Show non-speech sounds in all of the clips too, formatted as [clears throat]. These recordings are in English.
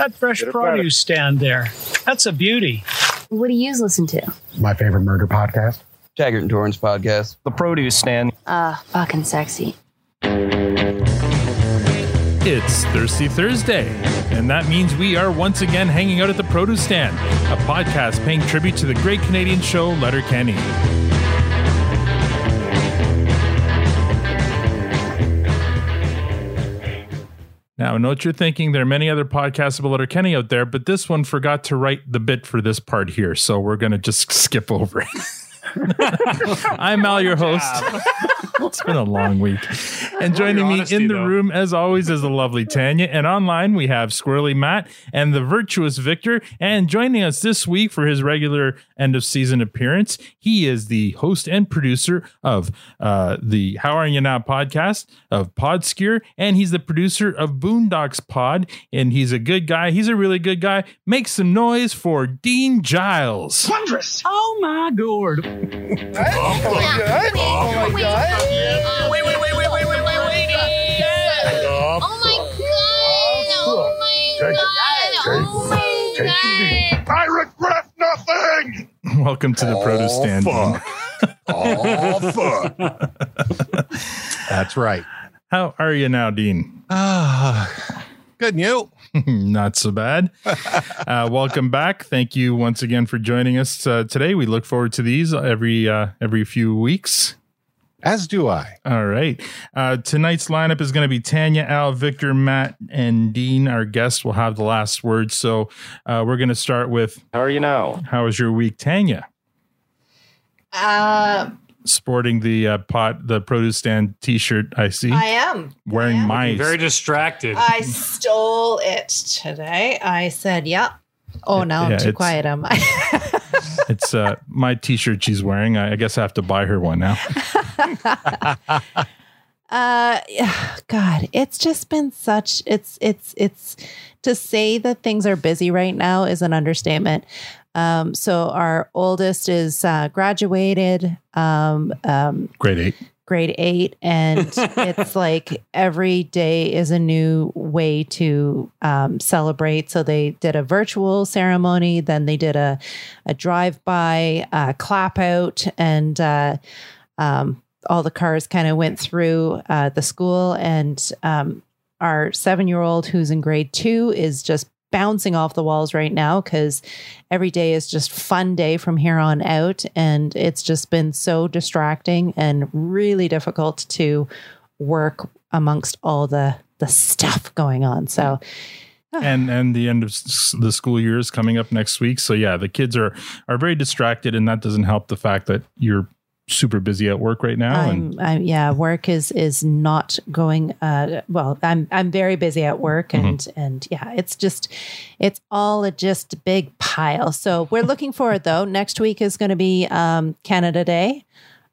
That fresh produce stand there. That's a beauty. What do you listen to? My favorite murder podcast. Taggart and Torrance podcast. The produce stand. Uh, fucking sexy. It's Thirsty Thursday, and that means we are once again hanging out at the Produce Stand, a podcast paying tribute to the great Canadian show Letter Letterkenny. Now, I know what you're thinking. There are many other podcasts about Letterkenny out there, but this one forgot to write the bit for this part here, so we're going to just [laughs] skip over it. [laughs] I'm Al, your host. [laughs] it's been a long week. [laughs] And joining me in the room, as always, is the lovely Tanya. And online, we have Squirrely Matt and the virtuous Victor. And joining us this week for his regular end of season appearance, he is the host and producer of uh, the How Are You Now podcast of PodScure. And he's the producer of Boondocks Pod. And he's a good guy. He's a really good guy. Make some noise for Dean Giles. Wondrous. Oh my god. Oh my god! Oh my god! Wait, wait, wait, wait, wait, wait, wait, wait. Oh my god! Oh my god! Oh my god! I regret nothing. Welcome to the Produce Stand. Dean. Oh fuck! That's right. How are you now, Dean? Ah, good. And you? [laughs] Not so bad. [laughs] uh, welcome back. Thank you once again for joining us uh, today. We look forward to these every uh, every few weeks. As do I. All right. Uh, tonight's lineup is going to be Tanya, Al, Victor, Matt, and Dean. Our guests will have the last word. So uh, we're going to start with How are you now? How was your week, Tanya? Uh, Sporting the uh, pot, the produce stand T-shirt. I see. I am wearing I am. my Very distracted. I stole it today. I said, "Yep." Oh, now Yeah, I'm too it's- quiet. Am I? [laughs] [laughs] it's uh, my T-shirt she's wearing. I, I guess I have to buy her one now. [laughs] [laughs] uh, God, it's just been such. It's it's it's to say that things are busy right now is an understatement. Um, so our oldest is uh, graduated. Um, um, Grade eight. Grade eight and [laughs] it's like every day is a new way to um, celebrate. So they did a virtual ceremony then they did a, a drive-by uh, clap out and uh, um, all the cars kind of went through uh, the school. And um, our seven-year-old who's in grade two is just bouncing off the walls right now because every day is just fun day from here on out. And it's just been so distracting and really difficult to work amongst all the the stuff going on. So ah. and and the end of the school year is coming up next week. So yeah, the kids are are very distracted, and that doesn't help the fact that you're super busy at work right now. and I'm, I'm yeah work is is not going uh well i'm i'm very busy at work and and yeah it's just it's all a just big pile so we're looking forward though next week is going to be um canada day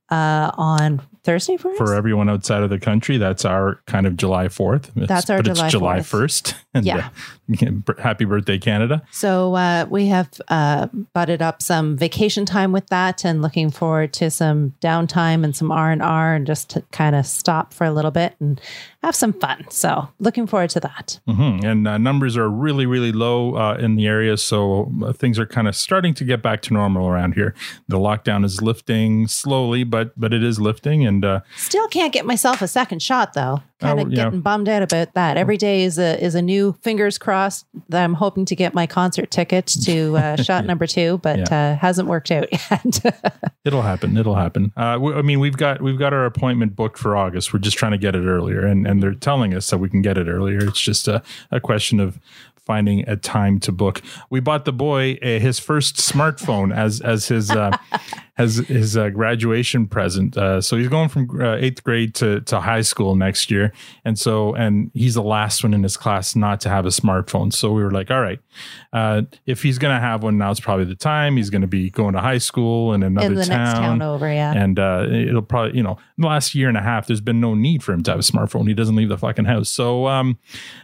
uh on thursday for for everyone outside of the country, that's our kind of July Fourth. That's our but July it's July 4th. first. [laughs] And, Yeah. uh, happy birthday, Canada. So uh, we have uh, butted up some vacation time with that, and looking forward to some downtime and some R and R, and just to kind of stop for a little bit and have some fun. So looking forward to that. hmm And uh, numbers are really, really low uh, in the area. So uh, things are kind of starting to get back to normal around here. The lockdown is lifting slowly, but but it is lifting. And uh, Still can't get myself a second shot though. Kind Oh, of yeah. getting bummed out about that. Every day is a is a new fingers crossed that I'm hoping to get my concert ticket to [laughs] uh, shot number two, but uh, hasn't worked out yet. [laughs] It'll happen. It'll happen. Uh, we, I mean, we've got we've got our appointment booked for August. We're just trying to get it earlier, and and they're telling us that we can get it earlier. It's just a, a question of finding a time to book. We bought the boy uh, his first smartphone as as his uh, as his uh, graduation present. Uh, so he's going from uh, eighth grade to to high school next year, and so and he's the last one in his class not to have a smartphone. So we were like, all right, uh, if he's gonna have one, now's probably the time. He's gonna be going to high school in another In town, town over, yeah. and uh, it'll probably you know the last year and a half, there's been no need for him to have a smartphone. He doesn't leave the fucking house. So um,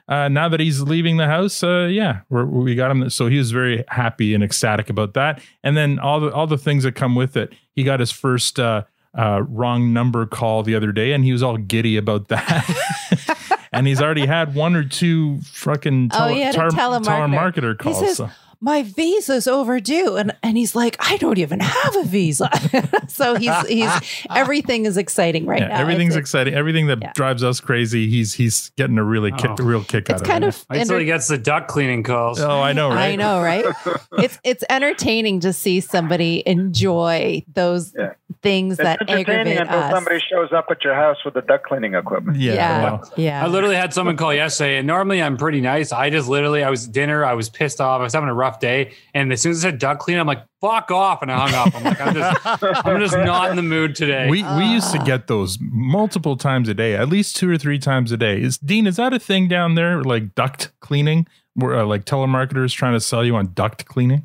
uh, now that he's leaving the house, uh, yeah, we're, we got him. So he was very happy and ecstatic about that. And then all the all the things that come with it. He got his first uh, uh, wrong number call the other day, and he was all giddy about that. [laughs] and he's already had one or two fucking Oh, he had a telemarketer. telemarketer He calls. says, so- my visa's overdue and and he's like i don't even have a visa [laughs] so he's he's [laughs] everything is exciting right yeah, now everything's exciting. Everything that Yeah. drives us crazy, he's he's getting a really kick, Oh. real kick out it's of kind it. of Wait till he gets the duck cleaning calls. Oh, I know, right? I know, right? [laughs] it's it's entertaining to see somebody enjoy those Yeah. Things It's that entertaining aggravate until us. somebody shows up at your house with the duck cleaning equipment. Yeah. yeah, yeah. I literally had someone call yesterday, and normally I'm pretty nice. I just literally, I was at dinner, I was pissed off, I was having a rough day, and as soon as I said duck clean, I'm like, "Fuck off!" and I hung up. I'm like, I'm just, [laughs] I'm just not in the mood today. we we used to Ah. get those multiple times a day, at least two or three times a day. Is Dean? Is that a thing down there, like duct cleaning, where uh, like telemarketers trying to sell you on duct cleaning?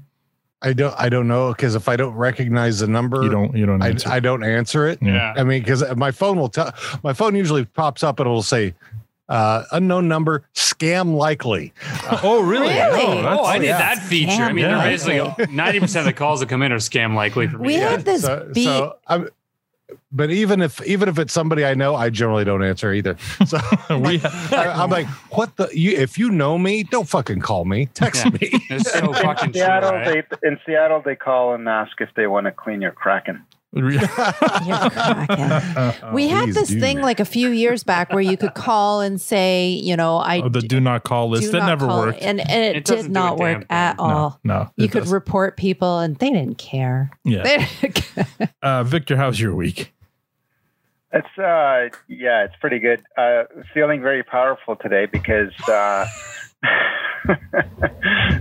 I don't. I don't know because if I don't recognize the number, You don't you don't I. I don't answer it. yeah. I mean, because my phone will tell. My phone usually pops up and it'll say, uh, "Unknown number, scam likely." [laughs] oh really? Really? Oh, that's- Oh, I need yeah. that feature. I mean, Scam they're basically ninety percent of the calls that come in are scam likely for me. We had this so, beat. so I'm. But even if even if it's somebody I know, I generally don't answer either. So [laughs] we I, I'm like, what the? You if you know me, don't fucking call me. Text Yeah. me. It's so fucking In true. Seattle, right? they in Seattle they call and ask if they want to clean your kraken. You're [laughs] cracking. we had Please this do. thing like a few years back where you could call and say, you know, I oh, the do not call list that never worked. and and it, It did not work thing. at all. No, no, You could doesn't. report people, and they didn't care. yeah. They didn't [laughs] care. Uh, Victor, how's your week? It's uh yeah, it's pretty good. Uh feeling very powerful today because uh [laughs]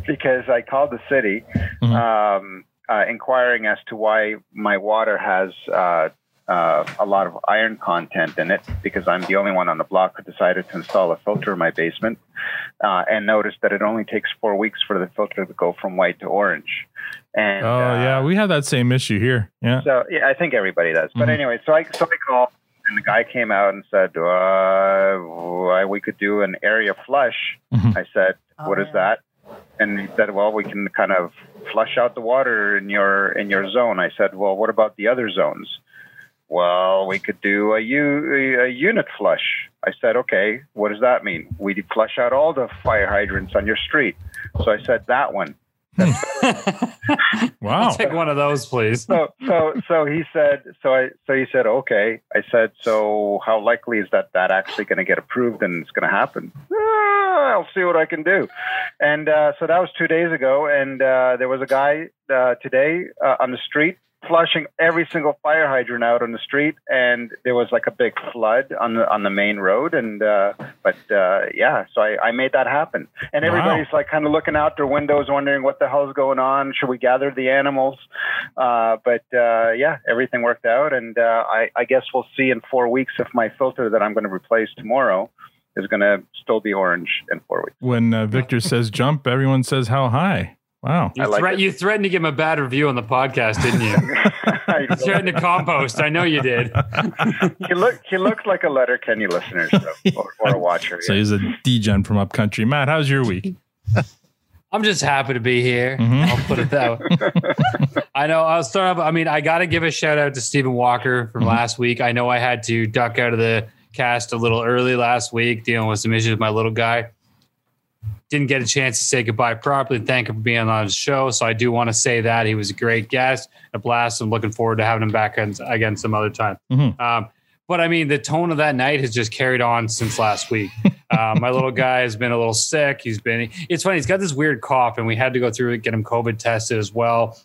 because I called the city Mhm. um uh, inquiring as to why my water has uh uh, a lot of iron content in it because I'm the only one on the block who decided to install a filter in my basement uh, and noticed that it only takes four weeks for the filter to go from white to orange. And oh uh, yeah, we have that same issue here. Yeah. so yeah, I think everybody does. But Mhm. anyway, so I so I called and the guy came out and said, uh, we could do an area flush. Mhm. I said, Oh, what is yeah. that? And he said, well, we can kind of flush out the water in your in your zone. I said, well, what about the other zones? Well, we could do a, u- a unit flush. I said, okay, what does that mean? We flush out all the fire hydrants on your street. So I said that one. [laughs] Wow. I'll take one of those, please. so so so he said so I so he said okay I said so how likely is that that actually going to get approved and it's going to happen "Ah, I'll see what I can do and uh, so that was two days ago and uh, there was a guy uh, today uh, on the street flushing every single fire hydrant out on the street and there was like a big flood on the on the main road and uh, but uh, yeah so I, I made that happen and Wow. everybody's like kind of looking out their windows wondering what the hell's going on should we gather the animals uh, but uh, yeah, everything worked out, and uh, I, I guess we'll see in four weeks if my filter that I'm going to replace tomorrow is going to still be orange in four weeks. When uh, Victor says jump, everyone says how high. Wow. You, I like threat- you threatened to give him a bad review on the podcast, didn't you? [laughs] You threatened to compost. I know you did. he, look, he looks like a Letterkenny listener so, [laughs] or, or a watcher. So yeah. he's a degen from upcountry. Matt, how's your week? [laughs] I'm just happy to be here. Mhm. I'll put it that way. I know. I'll start off. I mean, I got to give a shout out to Stephen Walker from Mhm. last week. I know I had to duck out of the cast a little early last week, dealing with some issues with my little guy. Didn't get a chance to say goodbye properly. Thank him for being on the show. So I do want to say that he was a great guest, a blast. I'm looking forward to having him back again some other time. Mhm. Um, but I mean, the tone of that night has just carried on since last week. [laughs] Uh, my little guy has been a little sick. He's been, it's funny, he's got this weird cough, and we had to go through it, get him COVID tested as well,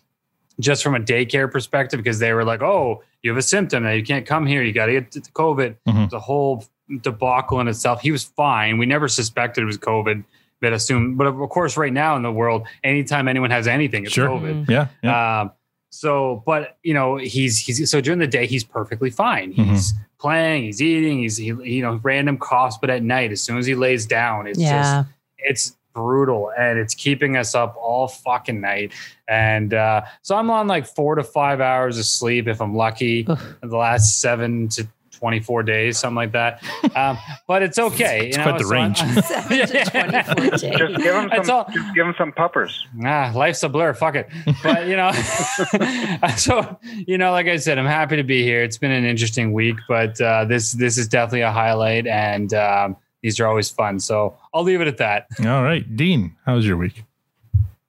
just from a daycare perspective, because they were like, oh, you have a symptom. Now you can't come here. You got to get COVID. Mhm. The whole debacle in itself. He was fine. We never suspected it was COVID, but assumed. But of course, right now in the world, anytime anyone has anything, it's Sure. COVID. Yeah. yeah. Um, so, but you know, he's he's so during the day he's perfectly fine. He's playing, he's eating, he's he, you know random coughs, but at night, as soon as he lays down, it's Yeah. just it's brutal and it's keeping us up all fucking night. And uh, so I'm on like four to five hours of sleep if I'm lucky. In the last seven to 24 days, something like that. Um, but it's okay. It's you quite know, the range. [laughs] Seven to [laughs] 24 days. just give them some, all. just give him some puppers. Ah, life's a blur. Fuck it. But you know, [laughs] so you know, like I said, I'm happy to be here. It's been an interesting week, but uh, this this is definitely a highlight, and um, these are always fun. So I'll leave it at that. All right, Dean, how was your week?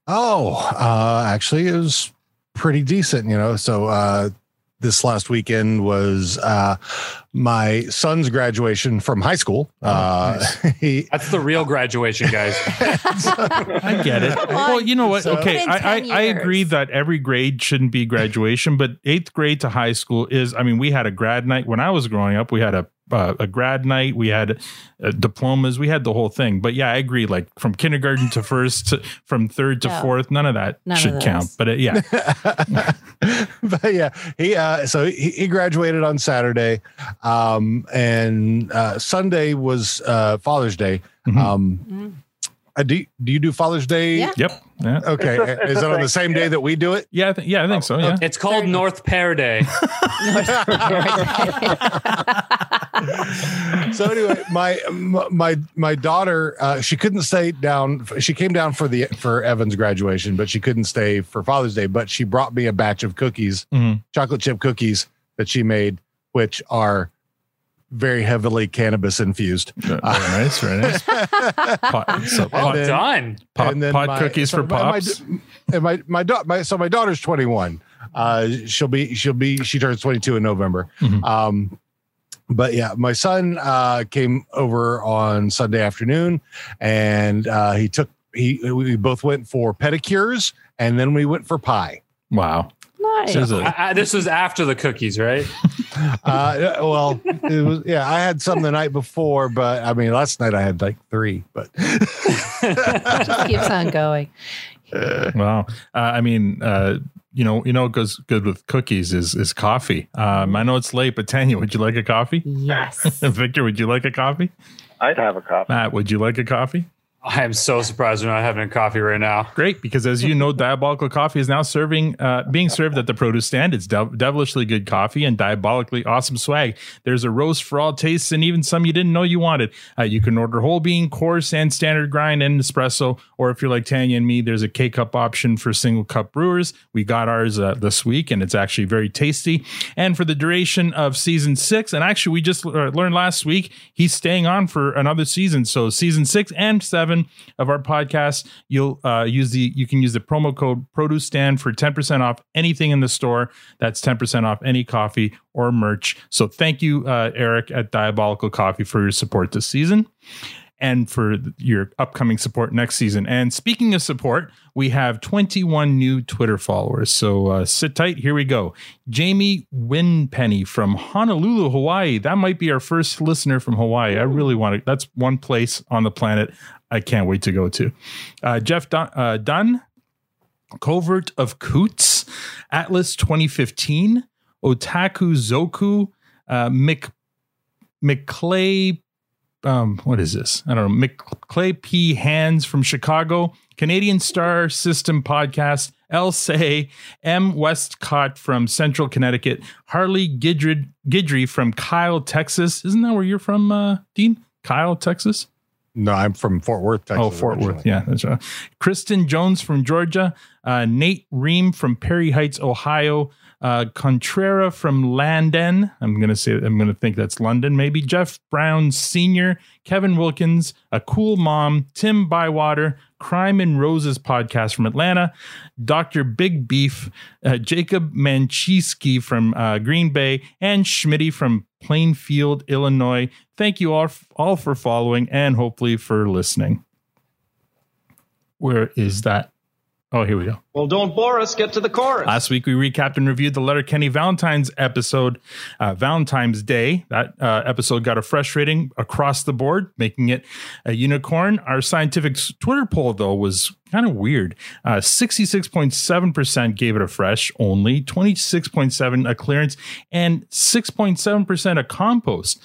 Oh, uh, actually, it was pretty decent. You know, so uh, this last weekend was uh, my son's graduation from high school. Uh, [laughs] he, That's the real graduation, guys. [laughs] I get it. [laughs] Well, you know what? So- okay, I, I, I agree that every grade shouldn't be graduation, but eighth grade to high school is. I mean, we had a grad night when I was growing up. We had a uh, a grad night. We had uh, diplomas. We had the whole thing. But yeah, I agree. Like from kindergarten to first, to, from third to No. fourth, none of that None should those. count. But it, yeah, [laughs] but yeah, he uh, so he, he graduated on Saturday, um, and uh, Sunday was uh, Father's Day. Mhm. Um, uh, do do you do Father's Day? Yeah. yep, yeah, Okay, It's a- it's is a it on the same day yeah. that we do it? yeah, I th- yeah. I think so. Yeah. It's called North Pear Day. [laughs] so anyway, my my my daughter, uh, she couldn't stay down. She came down for the for Evan's graduation, but she couldn't stay for Father's Day. But she brought me a batch of cookies, Mhm. chocolate chip cookies that she made, which are very heavily cannabis infused. Very nice, very nice. [laughs] Pot, so Well pot, then- done. pop, and then pot my- cookies so for my- my- pops. and my my, da- my so my daughter's 21 uh she'll be she'll be she turns 22 in november Mhm. um but yeah my son uh came over on sunday afternoon and uh he took he we both went for pedicures and then we went for pie wow. Nice. There's a- I, I, this was after the cookies, right? [laughs] uh well it was yeah i had some the night before but i mean last night i had like three but [laughs] [laughs] Just keeps on going. Wow. Uh, I mean, uh, you know, you know, what goes good with cookies is is coffee. Um, I know it's late, but Tanya, would you like a coffee? Yes. Victor, would you like a coffee? I'd have a cup. Matt, would you like a coffee? I am so surprised we're not having a coffee right now. Great, because as you know, Diabolical Coffee is now serving, uh, being served at the produce stand. It's dev- devilishly good coffee and diabolically awesome swag. There's a roast for all tastes and even some you didn't know you wanted. Uh, you can order whole bean, coarse, and standard grind and espresso. Or if you're like Tanya and me, there's a K cup option for single cup brewers. We got ours uh, this week, and it's actually very tasty. And for the duration of season six, and actually we just uh, learned last week he's staying on for another season. So season six and seven of our podcast, you'll uh, use the you can use the promo code Produce Stand for ten percent off anything in the store. That's ten percent off any coffee or merch. So thank you, uh, Eric at Diabolical Coffee, for your support this season. And for your upcoming support next season. And speaking of support, we have 21 new Twitter followers. So uh, sit tight. Here we go. Jamie Winpenny from Honolulu, Hawaii. That might be our first listener from Hawaii. I really want to. That's one place on the planet I can't wait to go to. Uh, Jeff Dun, uh, Dunn, Covert of Coots, Atlas 2015, Otaku Zoku, uh, Mc, McClay, um, what is this? I don't know. McClay P. Hands from Chicago, Canadian Star System Podcast, El Say, M. Westcott from Central Connecticut, Harley Gidry, Gidry from Kyle, Texas. Isn't that where you're from, uh, Dean? Kyle, Texas? No i'm from fort worth texas oh, Fort originally. Worth. Yeah, that's right. Kristen Jones from Georgia, uh, Nate Ream from Perry Heights, Ohio, uh, Contrera from Landen. I'm gonna say I'm gonna think that's London. Maybe Jeff Brown Senior, Kevin Wilkins, a cool mom, Tim Bywater, Crime and Roses podcast from Atlanta, Dr. Big Beef, uh, Jacob Manchiski from uh, Green Bay, and Schmitty from Plainfield, Illinois. Thank you all, all for following and hopefully for listening. Where is that? Oh, here we go. Well, don't bore us. Get to the chorus. Last week, we recapped and reviewed the Letterkenny Valentine's episode, uh, Valentine's Day. That uh, episode got a fresh rating across the board, making it a unicorn. Our scientific Twitter poll, though, was kind of weird. Uh, 66.7% gave it a fresh only, 26.7 a clearance, and 6.7% a compost.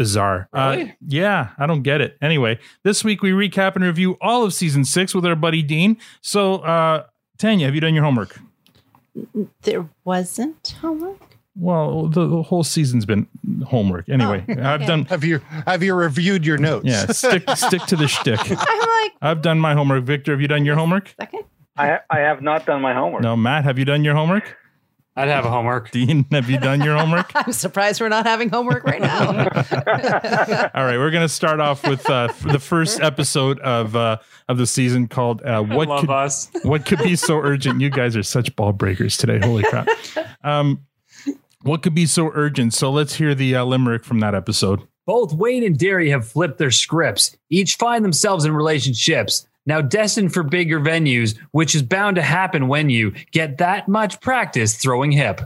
Bizarre. Uh, yeah, I don't get it. Anyway, this week we recap and review all of season six with our buddy Dean. So, uh, Tanya, have you done your homework? There wasn't homework. Well, the, the whole season's been homework. Anyway, Oh, I've done. have you have you reviewed your notes Yeah, stick [laughs] stick to the shtick. [laughs] I'm like, I've done my homework. Victor, have you done your homework? second. I I have not done my homework. No, Matt, have you done your homework? I'd have a homework. [laughs] Dean, have you done your homework? [laughs] I'm surprised we're not having homework right now. [laughs] All right, we're going to start off with uh, f- the first episode of uh, of the season called uh, "What love Could us. What Could Be So Urgent." You guys are such ball breakers today. Holy crap! Um, what could be so urgent? So let's hear the uh, limerick from that episode. Both Wayne and Derry have flipped their scripts. Each find themselves in relationships. Now destined for bigger venues, which is bound to happen when you get that much practice throwing hip.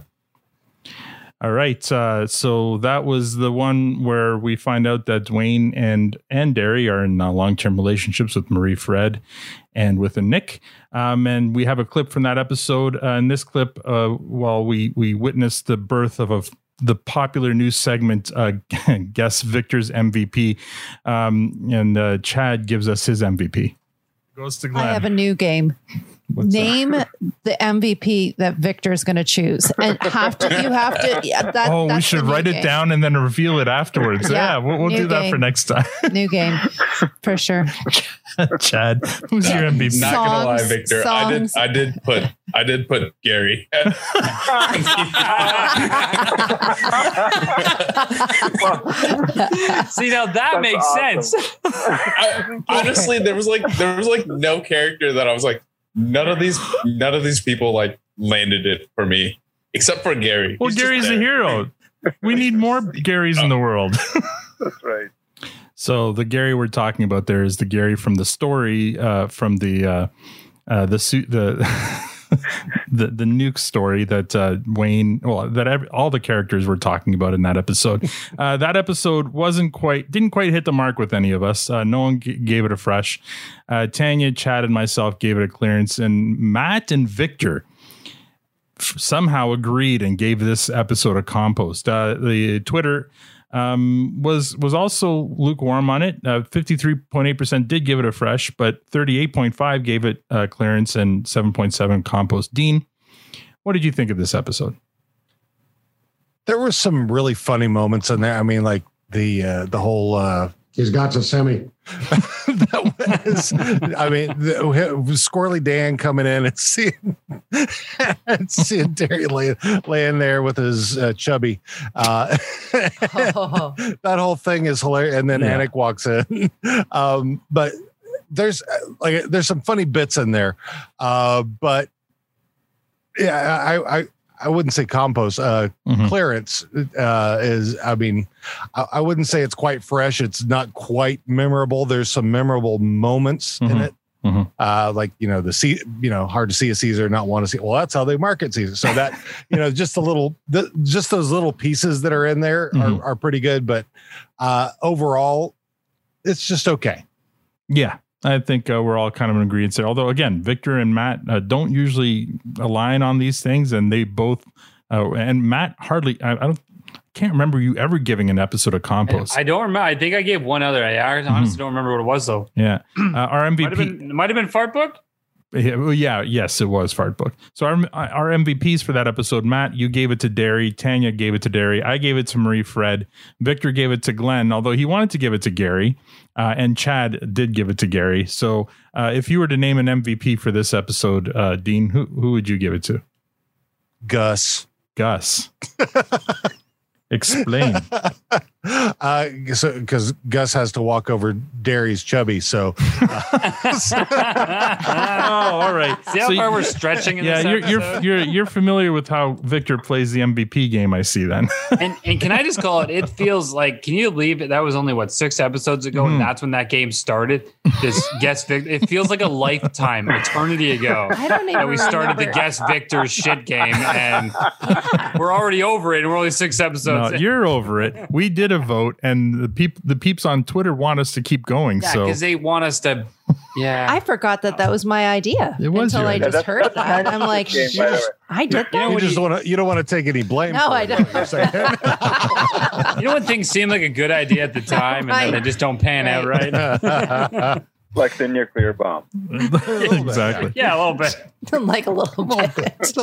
All right, uh, so that was the one where we find out that Dwayne and and Derry are in uh, long term relationships with Marie Fred and with Anik. Um, and we have a clip from that episode. Uh, in this clip, uh, while we we witness the birth of a the popular news segment, uh, [laughs] guess Victor's MVP, um, and uh, Chad gives us his MVP. Goes to Glenn. I have a new game. Name the MVP that Victor's going to choose, and have to you have to. Yeah, that, oh, we should the new write it down and then reveal it afterwards. yeah, Yeah, we'll, we'll new do that for next time. [laughs] New game for sure. [laughs] Chad, who's your MVP? Not gonna lie, Songs, Victor. I did. I did put. I did put Gary. [laughs] See, now that That's makes awesome. sense. I, honestly, there was like there was like no character that I was like none of these none of these people like landed it for me except for Gary. Well, He's Gary's a hero. We need more Garys in the world. [laughs] That's right. So the Gary we're talking about there is the Gary from the story uh, from the uh, uh, the suit the [laughs] [laughs] the the nuke story that uh, Wayne well that every, all the characters were talking about in that episode. [laughs] Uh, that episode wasn't quite didn't quite hit the mark with any of us. Uh, no one g- gave it a fresh. Uh, Tanya, Chad, and myself gave it a clearance, and Matt and Victor f- somehow agreed and gave this episode a compost. Uh, the Twitter um, was was also lukewarm on it. Fifty three point eight percent did give it a fresh, but thirty eight point five gave it uh, clearance and seven point seven compost. Dean, what did you think of this episode? There were some really funny moments in there. I mean, like the uh, the whole uh, He's got to semi. That was, I mean, the, Squirrely Dan coming in and seeing, and seeing Terry lay, laying there with his uh, chubby. Uh, [laughs] Oh. that whole thing is hilarious. And then Yeah. Anik walks in. [laughs] Um, but there's uh, like, there's some funny bits in there. Uh, but yeah, I, I, I wouldn't say compost. Uh, Mhm. clearance uh, is, I mean, I, I wouldn't say it's quite fresh. It's not quite memorable. There's some memorable moments in Mhm. it. Mhm. Uh, like you know the C, you know, hard to see a Caesar, not want to see. Well, that's how they market Caesar. So that [laughs] you know, just a little, the, just those little pieces that are in there are, are pretty good. But uh, overall, it's just okay. Yeah, I think uh, we're all kind of in agreement there. Although, again, Victor and Matt uh, don't usually align on these things, and they both uh, and Matt hardly. I, I don't can't remember you ever giving an episode of compost. I don't remember. I think I gave one other. I honestly don't remember what it was though. yeah, uh, our Might have MVP. been, might have been Fart Book. Yeah, yeah, yes, it was Fart Book. So our our MVPs for that episode, Matt, you gave it to Derry, Tanya gave it to Derry, I gave it to Marie Fred, Victor gave it to Glenn, although he wanted to give it to Gary, uh, and Chad did give it to Gary. So uh, if you were to name an MVP for this episode, uh, Dean, who who would you give it to? Gus. Gus. [laughs] Explain. [laughs] uh, so because Gus has to walk over Derry's chubby, so oh, all right. See how So far you- we're stretching in yeah, this you're you're you're you're familiar with how Victor plays the MVP game. I see then. [laughs] and and can I just call it? It feels like. Can you believe it? That was only what six episodes ago, Mhm. and that's when that game started. This guess Victor. It feels like a lifetime, eternity ago. I don't even that we started the remember. guess Victor shit game, and [laughs] we're already over it, and we're only six episodes. No, in. you're over it. We did a vote, and the peop the peeps on Twitter want us to keep going. yeah, so because they want us to. Yeah, I forgot that that was my idea It was until I idea. just Yeah, heard that's- that's that. I'm like, game, by. I did that. you just want to you don't want to take any blame. No, for I it, don't. you're saying. [laughs] you know when things seem like a good idea at the time, and then they just don't pan out right. [laughs] like the nuclear bomb. [laughs] exactly. Yeah, a little bit. [laughs] like a little bit. [laughs]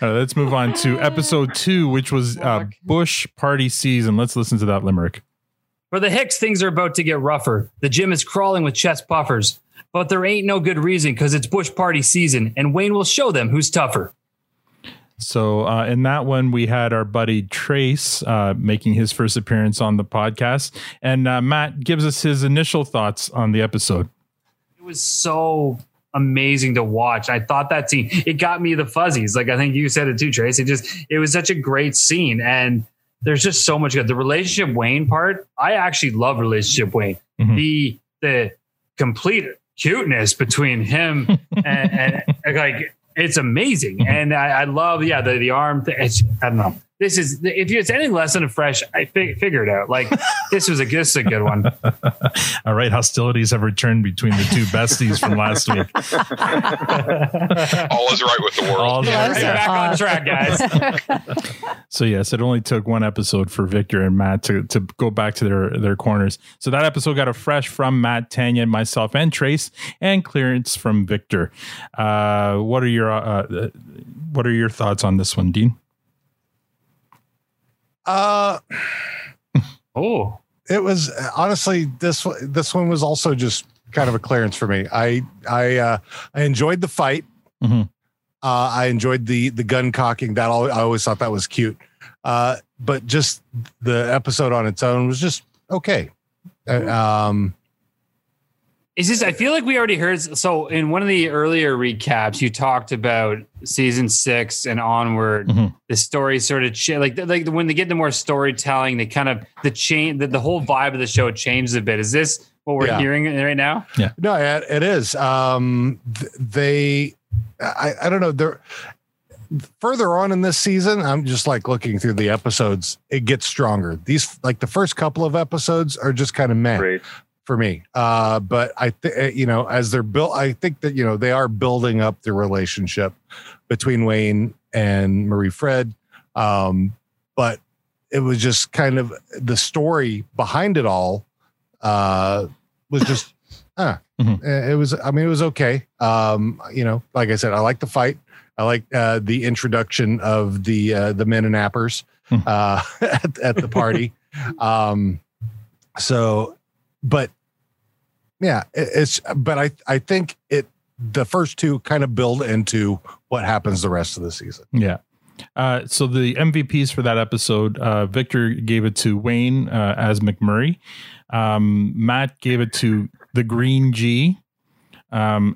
All right, let's move on to episode two, which was uh, Bush Party Season. Let's listen to that limerick. For the Hicks, things are about to get rougher. The gym is crawling with chest puffers. but there ain't no good reason because it's Bush Party season, and Wayne will show them who's tougher. So uh, in that one, we had our buddy Trace uh, making his first appearance on the podcast, and uh, Matt gives us his initial thoughts on the episode. It was so amazing to watch. I thought that scene it got me the fuzzies. Like I think you said it too, Trace. It just it was such a great scene, and there's just so much good. The relationship Wayne part, I actually love relationship Wayne. Mhm. The the complete cuteness between him [laughs] and, and like it's amazing. Mm-hmm. And I, I love yeah the the arm. It's, I don't know. This is if it's anything less than a fresh, I fi- figured out. Like [laughs] this was a this is a good one. All right, hostilities have returned between the two besties from last week. All is right with the world. All Right back on track, guys. [laughs] So yes, it only took one episode for Victor and Matt to, to go back to their their corners. So that episode got a fresh from Matt, Tanya, myself, and Trace, and clearance from Victor. Uh, what are your uh, uh, what are your thoughts on this one, Dean? Uh, oh, it was honestly this one- this one was also just kind of a clearance for me. I I uh, I enjoyed the fight. Mhm. Uh, I enjoyed the the gun cocking. That all, I always thought that was cute. Uh, but just the episode on its own was just okay. Uh, um, Is this? I feel like we already heard. So in one of the earlier recaps, you talked about season six and onward. Mhm. The story sort of cha- like like when they get to more storytelling, they kind of the chain the, the whole vibe of the show changes a bit. Is this what we're Yeah. hearing right now? Yeah, No, it, it is. Um, th- they, I, I don't know. They're further on in this season. I'm just like looking through the episodes. It gets stronger. These, like the first couple of episodes, are just kind of meh Great. For me. Uh, but I think you know, as they're built, I think that you know they are building up the relationship between Wayne and Marie Fred. Um, but it was just kind of the story behind it all uh, was just, [laughs] uh, Mhm. it was. I mean, it was okay. Um, you know, like I said, I like the fight. I like uh, the introduction of the uh, the men and appers Hmm. uh, [laughs] at, at the party. [laughs] um, so, but yeah, it, it's. But I I think it the first two kind of build into what happens the rest of the season. Yeah. Uh, so the MVPs for that episode, uh, Victor gave it to Wayne uh, as McMurray. Um, Matt gave it to the Green G. Um,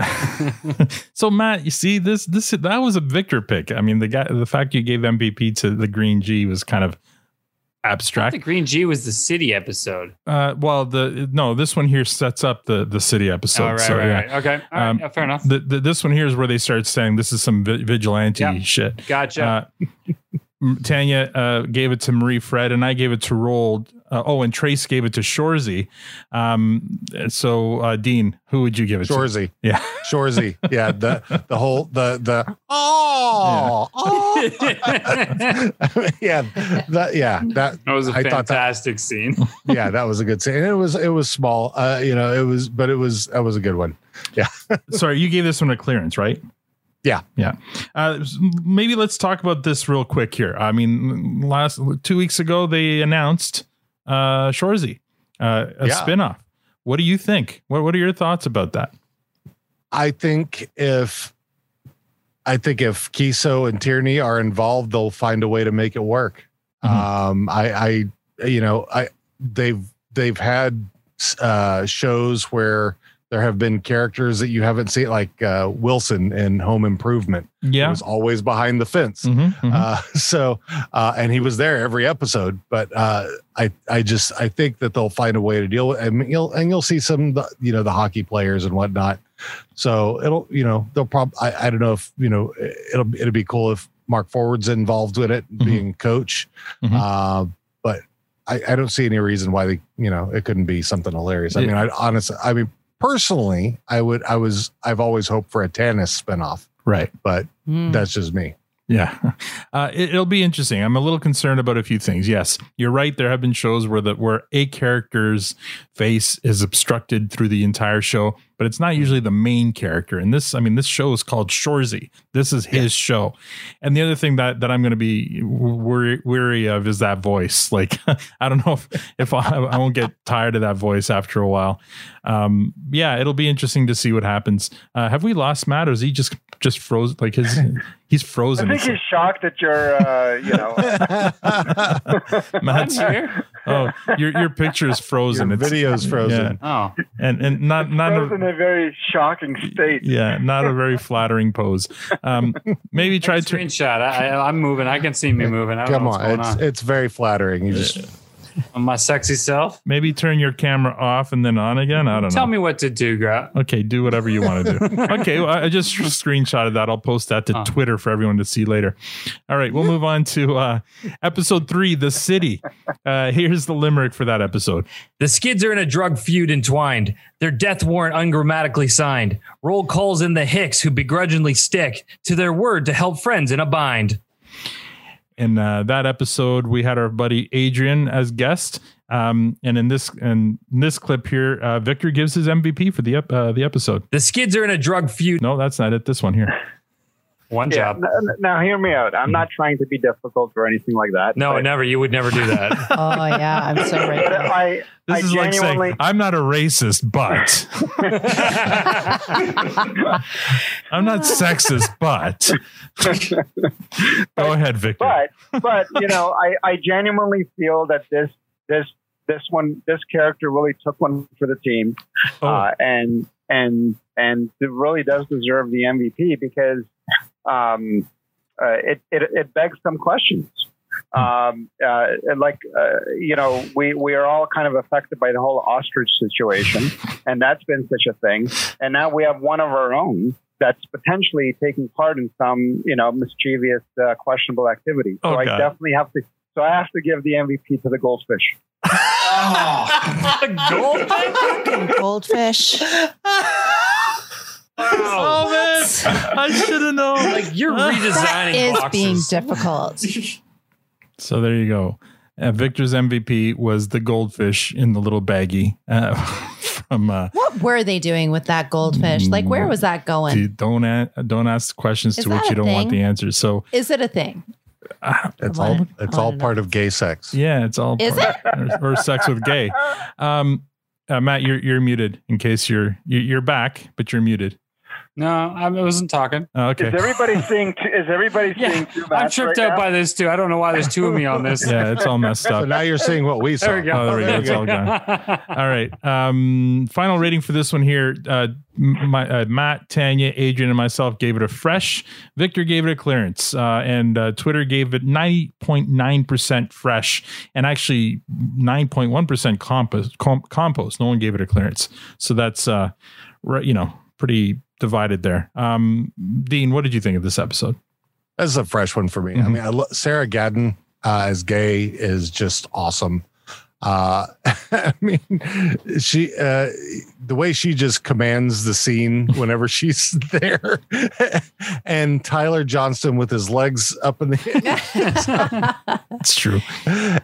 [laughs] so Matt, you see this this that was a Victor pick. I mean, the guy, the fact you gave MVP to the Green G was kind of abstract. The Green G was the city episode. Uh, well, the no, this one here sets up the the city episode. oh, right, so, right, yeah. right. Okay, all right, Um, yeah, fair enough. The, the, this one here is where they start saying this is some vi- vigilante Yeah. shit. Gotcha. Uh, [laughs] Tanya uh, gave it to Marie Fred, and I gave it to Roald. Uh, oh, and Trace gave it to Shoresy. Um, so, uh, Dean, who would you give it Shoresy. to? Yeah. Shoresy. Yeah, the the whole the the oh, oh. [laughs] [laughs] yeah, that yeah, that that was a I thought that- fantastic scene. [laughs] yeah, that was a good scene. It was it was small. Uh, you know, it was but it was that was a good one. Yeah. Sorry, you gave this one a clearance, right? Yeah. Yeah. Uh, maybe let's talk about this real quick here. I mean, last two weeks ago, they announced uh, Shoresy, uh, a Yeah. spinoff. What do you think? What What are your thoughts about that? I think if I think if Keeso and Tierney are involved, they'll find a way to make it work. Mhm. Um, I, I, you know, I they've they've had uh, shows where there have been characters that you haven't seen, like uh, Wilson in Home Improvement. He Yeah. was always behind the fence. Mhm, mhm. Uh, [laughs] so, uh, and he was there every episode. But uh, I, I just, I think that they'll find a way to deal with, and you'll, and you'll see some, you know, the hockey players and whatnot. So it'll, you know, they'll probably, I, I don't know if, you know, it'll, it'll be cool if Mark Forward's involved with it, Mhm. being coach. Mhm. Uh, but I, I don't see any reason why they, you know, it couldn't be something hilarious. I mean, I honestly, I mean, personally, I would, I was, I've always hoped for a Tanis spinoff, right. but Mm. that's just me. Yeah, [laughs] uh, it, will be interesting. I'm a little concerned about a few things. Yes, you're right. There have been shows where the where a character's face is obstructed through the entire show, but it's not usually the main character. And this, I mean, this show is called Shoresy. This is his show. And the other thing that that I'm going to be weary, weary of is that voice. [laughs] Like, I don't know if if I, I won't get tired of that voice after a while. Um, yeah, it'll be interesting to see what happens. Uh, have we lost Matt, or is he just just frozen? Like his he's frozen. I think he's shocked that you're, uh, you know. [laughs] Matt's here. Oh, your your picture is frozen. Your video's frozen. Oh, and and not not a, in a very shocking state. Yeah, not a very flattering pose. Um, maybe try to screenshot. I, I, I'm moving. I can see me moving. I Come on, it's on. it's very flattering. You just on [laughs] my sexy self. Maybe turn your camera off and then on again. I don't Tell know. Tell me what to do, Grant. Okay, do whatever you want to do. [laughs] okay, well, I just screenshotted that. I'll post that to Twitter for everyone to see later. All right, we'll move on to uh, episode three, The City. Uh, here's the limerick for that episode. The skids are in a drug feud entwined. Their death warrant ungrammatically signed. Roll calls in the Hicks who begrudgingly stick to their word to help friends in a bind in uh, that episode, we had our buddy Adrian as guest. Um, and in this in this clip here, uh, Victor gives his MVP for the ep- uh, the episode. The skids are in a drug feud. No, that's not it. This one here. One yeah, job. N- now, hear me out. I'm not trying to be difficult or anything like that. No, but, never. You would never do that. [laughs] oh yeah, I'm so right. But I, this I is like saying I'm not a racist, but [laughs] I'm not sexist, but go ahead, Victor. But but you know, I, I genuinely feel that this this this one this character really took one for the team, oh. uh, and and and it really does deserve the MVP because um, uh, it, it it begs some questions. Um, uh, like uh, you know, we we are all kind of affected by the whole ostrich situation, and that's been such a thing. And now we have one of our own that's potentially taking part in some you know mischievous, uh, questionable activity. So Oh, I definitely have to. So I have to give the MVP to the goldfish. [laughs] Goldfish. [laughs] Oh man, I should have known. [laughs] Like you're redesigning That is boxes. being difficult. [laughs] So there you go. Uh, Victor's MVP was the goldfish in the little baggie uh, [laughs] from. Uh, What were they doing with that goldfish? Like, where was that going? Dude, don't a- don't ask questions Is to which you don't want the answers. So Is it a thing? It's all it's all wanna part of gay sex. yeah, it's all Is part- or, or sex with gay. Um, uh, Matt, you're you're muted in case you're you're back, but you're muted. No, I wasn't talking. Oh, okay. Is everybody seeing? T- is everybody [laughs] Yeah, seeing two I'm tripped right out now? by this too. I don't know why there's two of me on this. yeah, it's all messed So up. now you're seeing what we saw. [laughs] There we go. Oh, there we go. It's all gone. [laughs] All right. Um, final rating for this one here. Uh, my, uh, Matt, Tanya, Adrian, and myself gave it a fresh. Victor gave it a clearance. Uh, and uh, Twitter gave it 90.9% fresh and actually 9.1% compost, compost. No one gave it a clearance. So that's, uh, right, you know, pretty divided there. Um, Dean, what did you think of this episode? This is a fresh one for me. I Mhm. mean, I lo- Sarah Gadon uh, as Gae is just awesome. Uh, [laughs] I mean, she uh, the way she just commands the scene whenever [laughs] she's there, [laughs] and Tyler Johnston with his legs up in the It's true.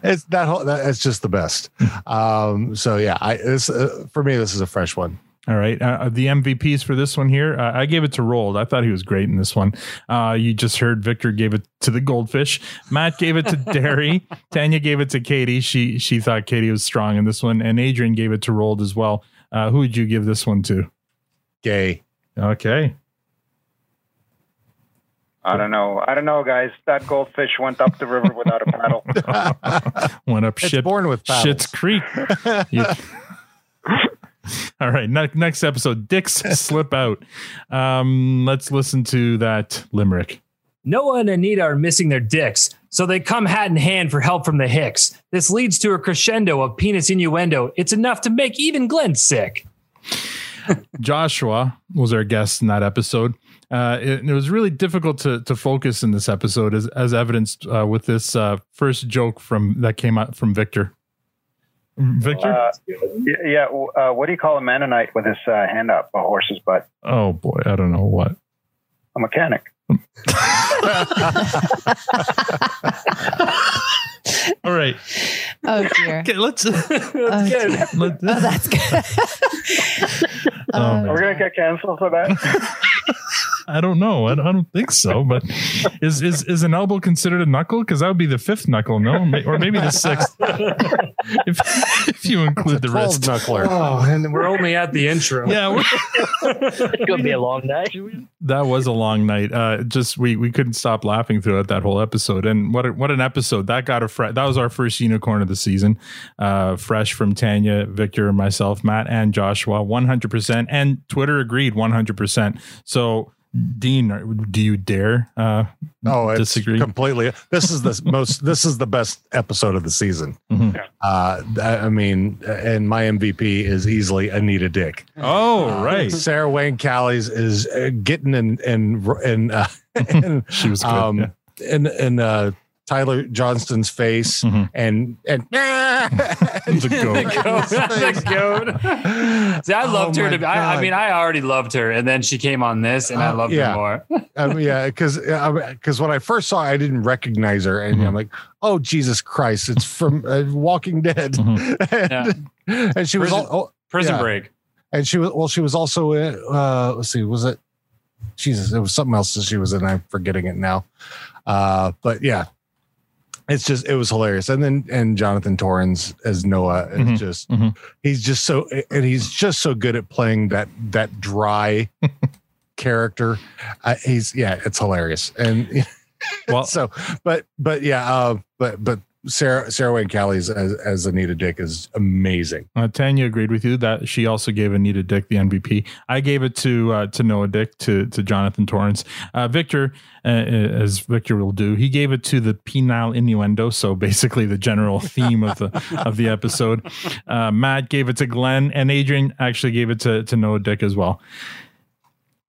it's that whole that, it's just the best. Um, so yeah, I this uh, for me this is a fresh one. All right. Uh, the MVPs for this one here, uh, I gave it to Roald. I thought he was great in this one. Uh, you just heard Victor gave it to the Goldfish. Matt gave it to [laughs] Derry. Tanya gave it to Katie. She she thought Katie was strong in this one, and Adrian gave it to Roald as well. Uh, who would you give this one to? Gae. Okay. I don't know. I don't know, guys. That goldfish went up the river without a paddle. [laughs] Went up It's shit. born with paddles. Shit's Creek. [laughs] You- [laughs] All right. Ne- next episode, Dyck's [laughs] slip out. Um, let's listen to that limerick. Noah and Anita are missing their dicks, so they come hat in hand for help from the Hicks. This leads to a crescendo of penis innuendo. It's enough to make even Glenn sick. [laughs] Joshua was our guest in that episode. Uh, it, it was really difficult to to focus in this episode, as as evidenced uh, with this uh, first joke from that came out from Victor. Victor. Uh, yeah. Uh, what do you call a Mennonite with his uh, hand up a horse's butt? oh boy, I don't know what. A mechanic. [laughs] [laughs] All right. Oh dear. Okay, let's. [laughs] Oh, dear. let- Oh, that's good. [laughs] Oh, Uh. We're gonna get canceled for that. [laughs] I don't know. I don't, I don't think so. But is is is an elbow considered a knuckle? Because that would be the fifth knuckle, no, or maybe the sixth, if if you include the Twelve wrist. knuckler. Oh, and we're only at the intro. Yeah, It's gonna be a long night. that was a long night. Uh, just we we couldn't stop laughing throughout that whole episode. And what a, what an episode that got a fre- that was our first unicorn of the season. Uh, fresh from Tanya, Victor, myself, Matt, and Joshua, one hundred percent. And Twitter agreed one hundred percent. So. Dean, do you dare uh, Oh, it's disagree? completely. This is the [laughs] most. This is the best episode of the season. Mhm. Uh, I I mean, and my MVP is easily Anita Dyck. Oh, right. Sarah Wayne Callies is uh, getting in in in uh, in, [laughs] She was good, um, yeah. in in uh, Tyler Johnston's face Mhm. and and [laughs] The goat. [laughs] the goat. See, I loved Oh her. To be, I, I mean, I already loved her, and then she came on this, and I Uh, loved yeah. her more. [laughs] um, yeah, because because when I first saw, her, I didn't recognize her, and I'm like, oh Jesus Christ, it's from uh, Walking Dead, and, and she was Prison- all, oh, Prison yeah. Break. and she was well, she was also in, uh, let's see, was it? Jesus, it was something else that she was in. I'm forgetting it now, uh, but yeah. It's just it was hilarious, and then and Jonathan Torrens as Noah is Mhm. just Mhm. he's just so and he's just so good at playing that that dry [laughs] character. Uh, he's yeah, it's hilarious. And [laughs] Well- so but but yeah, uh, but but Sarah Sarah Wayne Callies as, as Anita Dyck is amazing. Uh, Tanya agreed with you that she also gave Anita Dyck the MVP. I gave it to uh, to Noah Dyck to to Jonathan Torrens. Uh, Victor, uh, as Victor will do, he gave it to the penile innuendo. So basically, the general [laughs] theme of the of the episode. Uh, Matt gave it to Glenn, and Adrian actually gave it to to Noah Dyck as well.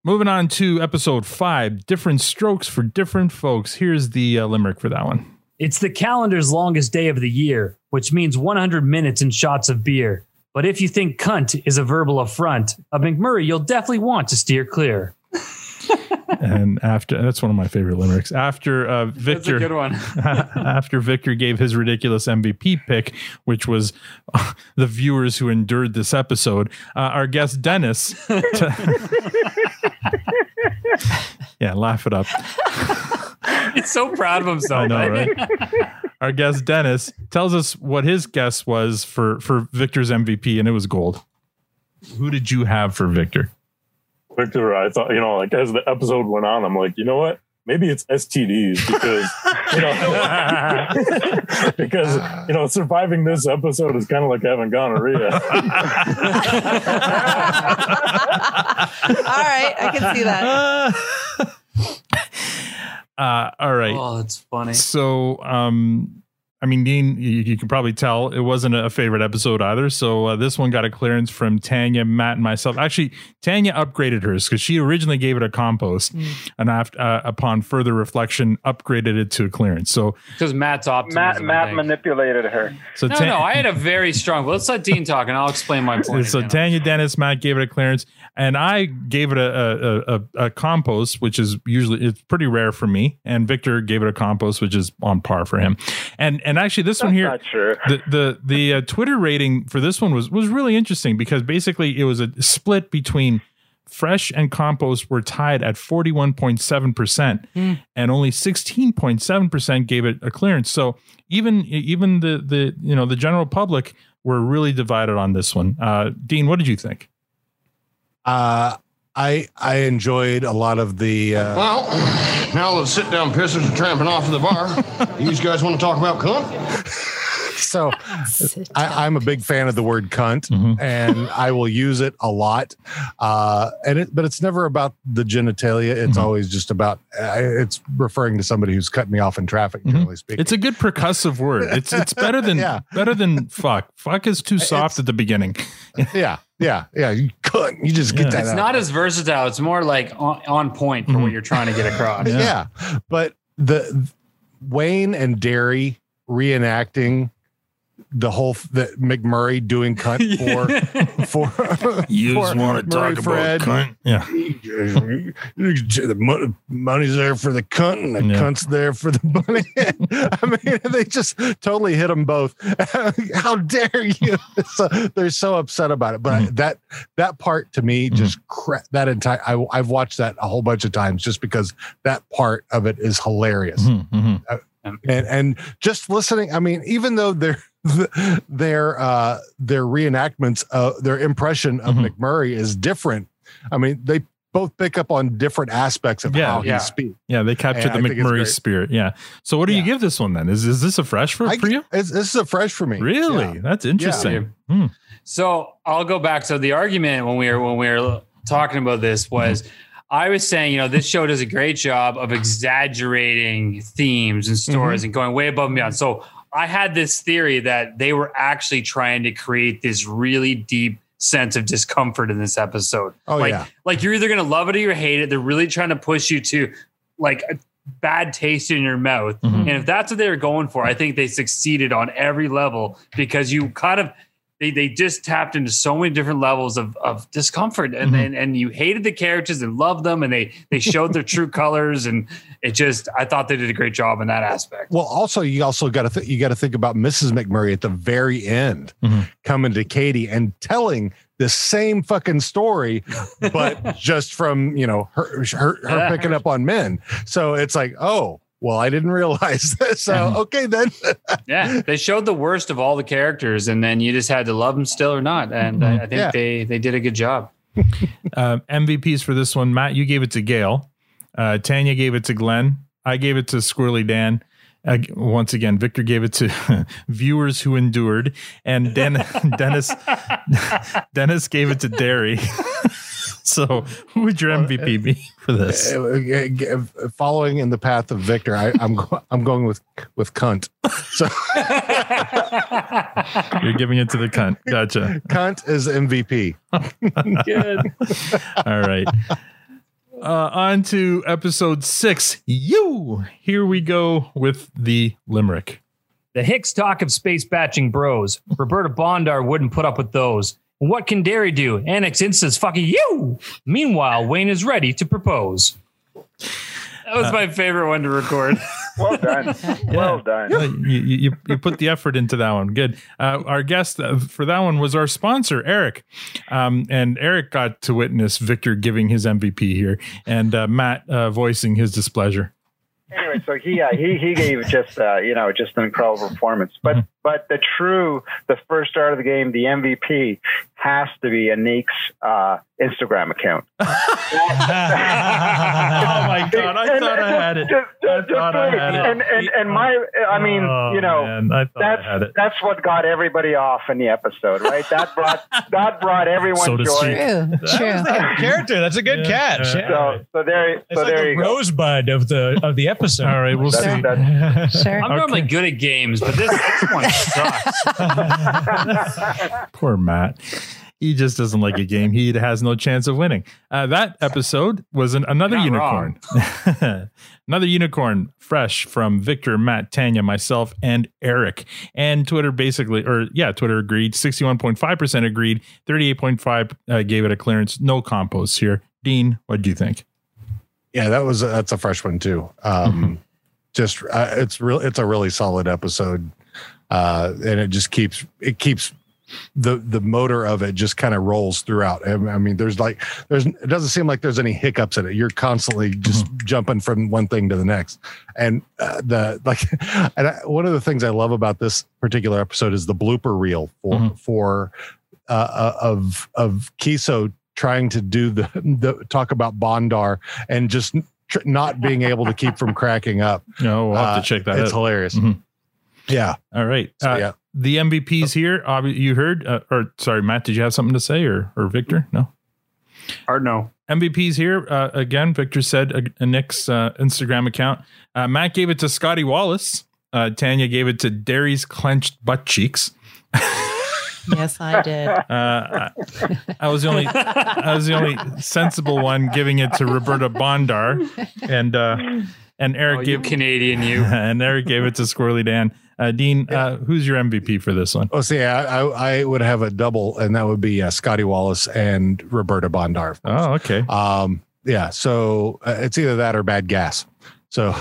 Moving on to episode five, different strokes for different folks. Here's the uh, limerick for that one. It's the calendar's longest day of the year, which means 100 minutes and shots of beer. But if you think cunt is a verbal affront, of McMurray you'll definitely want to steer clear. and after that's one of my favorite limericks. After uh, Victor, good one. [laughs] after Victor gave his ridiculous MVP pick, which was uh, the viewers who endured this episode, uh, our guest Dennis. [laughs] t- [laughs] yeah, laugh it up. [laughs] He's so proud of himself. I know, right? right? [laughs] Our guest Dennis tells us what his guess was for for Victor's MVP, and it was gold. Who did you have for Victor? Victor, I thought, you know, like as the episode went on, I'm like, you know what? Maybe it's STDs because, [laughs] you know, because, you know, surviving this episode is kind of like having gonorrhea. All right, I can see that. Uh, all right. Oh, that's funny. So, um, I mean, Dean, you, you can probably tell it wasn't a favorite episode either. So uh, this one got a clearance from Tanya, Matt, and myself. Actually, Tanya upgraded hers because she originally gave it a compost, and after, uh, upon further reflection, upgraded it to a clearance. So, Because Matt's optimism. Matt Matt manipulated her. so no, Tan- no, I had a very strong. Well, let's let Dean talk, and I'll explain my point. So Tanya, Dennis, Matt gave it a clearance, and I gave it a a, a a compost, which is usually it's pretty rare for me. And Victor gave it a compost, which is on par for him. And and actually, this one [laughs] here, Not true. the the the uh, Twitter rating for this one was was really interesting because basically it was a split between fresh and compost were tied at 41.7% and only 16.7% gave it a clearance. So even even the the you know the general public were really divided on this one. Uh dean what did you think? Uh, I I enjoyed a lot of the. Uh, Well, now the sit down pissers are tramping off to the bar. [laughs] you guys want to talk about cunt? so I, I'm a big fan of the word cunt, and I will use it a lot. Uh, and it, but it's never about the genitalia. It's always just about. Uh, it's referring to somebody who's cut me off in traffic. Generally speaking, it's a good percussive word it's it's better than [laughs] Yeah. better than fuck fuck is too soft at the beginning yeah, yeah, yeah. You cunt. You just get Yeah. that. It's out. not as versatile. It's more like on, on point for what mm-hmm. you're trying to get across. yeah. but the Wayne and Derry reenacting the whole f- the McMurray doing cunt [laughs] for for You for just want to talk Fred. about cunt. Yeah. the mo- money's there for the cunt and the Yeah. cunt's there for the money. [laughs] I mean, they just totally hit them both. [laughs] How dare you? So they're so upset about it. But Mm-hmm. that that part to me just cra- that entire. I, I've watched that a whole bunch of times just because that part of it is hilarious. Mhm. Uh, and and just listening. I mean, even though they're [laughs] their uh their reenactments uh their impression of Mhm. McMurray is different. I mean, they both pick up on different aspects of Yeah, how yeah. he speaks. Yeah, they captured And the I McMurray spirit. Yeah. So what do you give this one then? Is is this a fresh for, for you? It's, this is a fresh for me. Really? Yeah. That's interesting. Hmm. So I'll go back. So the argument when we were when we were talking about this was I was saying, you know, this show does a great job of exaggerating themes and stories Mhm. and going way above and beyond. So I had this theory that they were actually trying to create this really deep sense of discomfort in this episode. Oh, like, yeah. like you're either gonna love it or you hate it. They're really trying to push you to like a bad taste in your mouth. Mhm. And if that's what they were going for, I think they succeeded on every level because you kind of they they just tapped into so many different levels of, of discomfort and Mhm. and and you hated the characters and loved them and they they showed their true colors and it just I thought they did a great job in that aspect. Well, also you also got to th- you got to think about Mrs. McMurray at the very end Mhm. coming to Katie and telling the same fucking story, [laughs] but just from you know her her, her Yeah. picking up on men. So it's like, oh, well, I didn't realize [laughs] this. So Mm-hmm. okay then. [laughs] Yeah, they showed the worst of all the characters and then you just had to love them still or not and I, I think Yeah. they they did a good job. [laughs] Uh, MVPs for this one, Matt, you gave it to Gail. Uh, Tanya gave it to Glenn. I gave it to Squirrely Dan. Uh, once again, Victor gave it to viewers who endured, and Den- Dennis Dennis gave it to Derry. So, who would your MVP be for this? Uh, Following in the path of Victor, I, I'm go- I'm going with with cunt. So [laughs] You're giving it to the cunt. Gotcha. cunt is MVP. [laughs] Good. All right. Uh, on to episode six. You. Here we go with the limerick. The Hicks talk of space batching bros. Roberta Bondar wouldn't put up with those. What can Derry do? Anik's instance fucking you. Meanwhile, Wayne is ready to propose. That was my favorite one to record. [laughs] Well done. Well done. Uh, you, you, you put the effort into that one. Good. Uh, our guest uh, for that one was our sponsor, Eric. Um, and Eric got to witness Victor giving his MVP here and uh, Matt uh, voicing his displeasure. Anyway, so he uh, he he gave just uh, you know just an incredible performance. But Mm-hmm. But the true the first start of the game, the MVP has to be Anik's uh, Instagram account. [laughs] oh my god! I thought I had it. I thought I had it. And and and my I mean Oh, you know man, I thought that's I had it. that's what got everybody off in the episode, right? That brought [laughs] that brought everyone So to joy. speak. True, true. character. That's a good catch. So so there It's so like there a you go. rosebud of the of the episode. All right, we'll That's- see. that's- Sure. [laughs] I'm normally good at games, but this, this one sucks. [laughs] Poor Matt. He just doesn't like a game. He has no chance of winning. Uh, that episode was an, another Not unicorn. [laughs] another unicorn, fresh from Victor, Matt, Tanya, myself, and Eric. And Twitter basically, or yeah, Twitter agreed. 61.5% agreed. 38.5 uh, gave it a clearance. No compost here. Dean, what do you think? Yeah, that was that's a fresh one too. Um, just uh, it's real. It's a really solid episode, uh, and it just keeps it keeps the the motor of it just kind of rolls throughout. I mean, there's like there's it doesn't seem like there's any hiccups in it. You're constantly just jumping from one thing to the next, and uh, the like. [laughs] And I, one of the things I love about this particular episode is the blooper reel for for uh, uh, of of Keeso trying to do the, [laughs] the talk about Bondar and just tr- not being able to keep from cracking up. [laughs] No, we'll have Uh, to check that It's out. hilarious. Mhm. Yeah. All right. So, Uh, yeah. The MVPs here, obvi- you heard, uh, or sorry, Matt, did you have something to say or, or Victor? No. Hard no. MVPs here uh, again. Victor said a, Anik's uh, Instagram account. Uh, Matt gave it to Scotty Wallace. Uh, Tanya gave it to Derry's clenched butt cheeks. [laughs] Yes, I did. Uh, I, I was the only I was the only sensible one giving it to Roberta Bondar, and uh, and Eric Oh, you gave Canadian you. [laughs] and Eric gave it to Squirrely Dan. Uh, Dean, uh, who's your MVP for this one? Oh, see, I, I, I would have a double, and that would be uh, Scotty Wallace and Roberta Bondar. Oh, okay. Um, yeah, so uh, it's either that or bad gas. So, [laughs]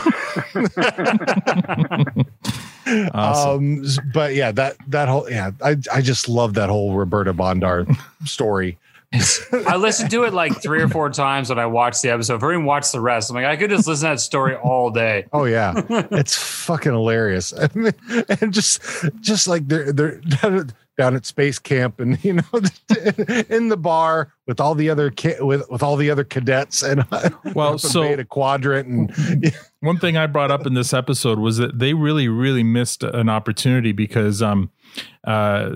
um, but yeah, that that whole yeah, I I just love that whole Roberta Bondar story. I listened to it like three or four times when I watched the episode. If I didn't watch the rest, I'm like, I could just listen to that story all day. Oh yeah, [laughs] it's fucking hilarious, [laughs] and just just like they're they're [laughs] down at space camp, and [laughs] you know, [laughs] in the bar with all the other ki- with with all the other cadets, and [laughs] Well, so- a quadrant, and One thing I brought up in this episode was that they really, really missed an opportunity because um, uh,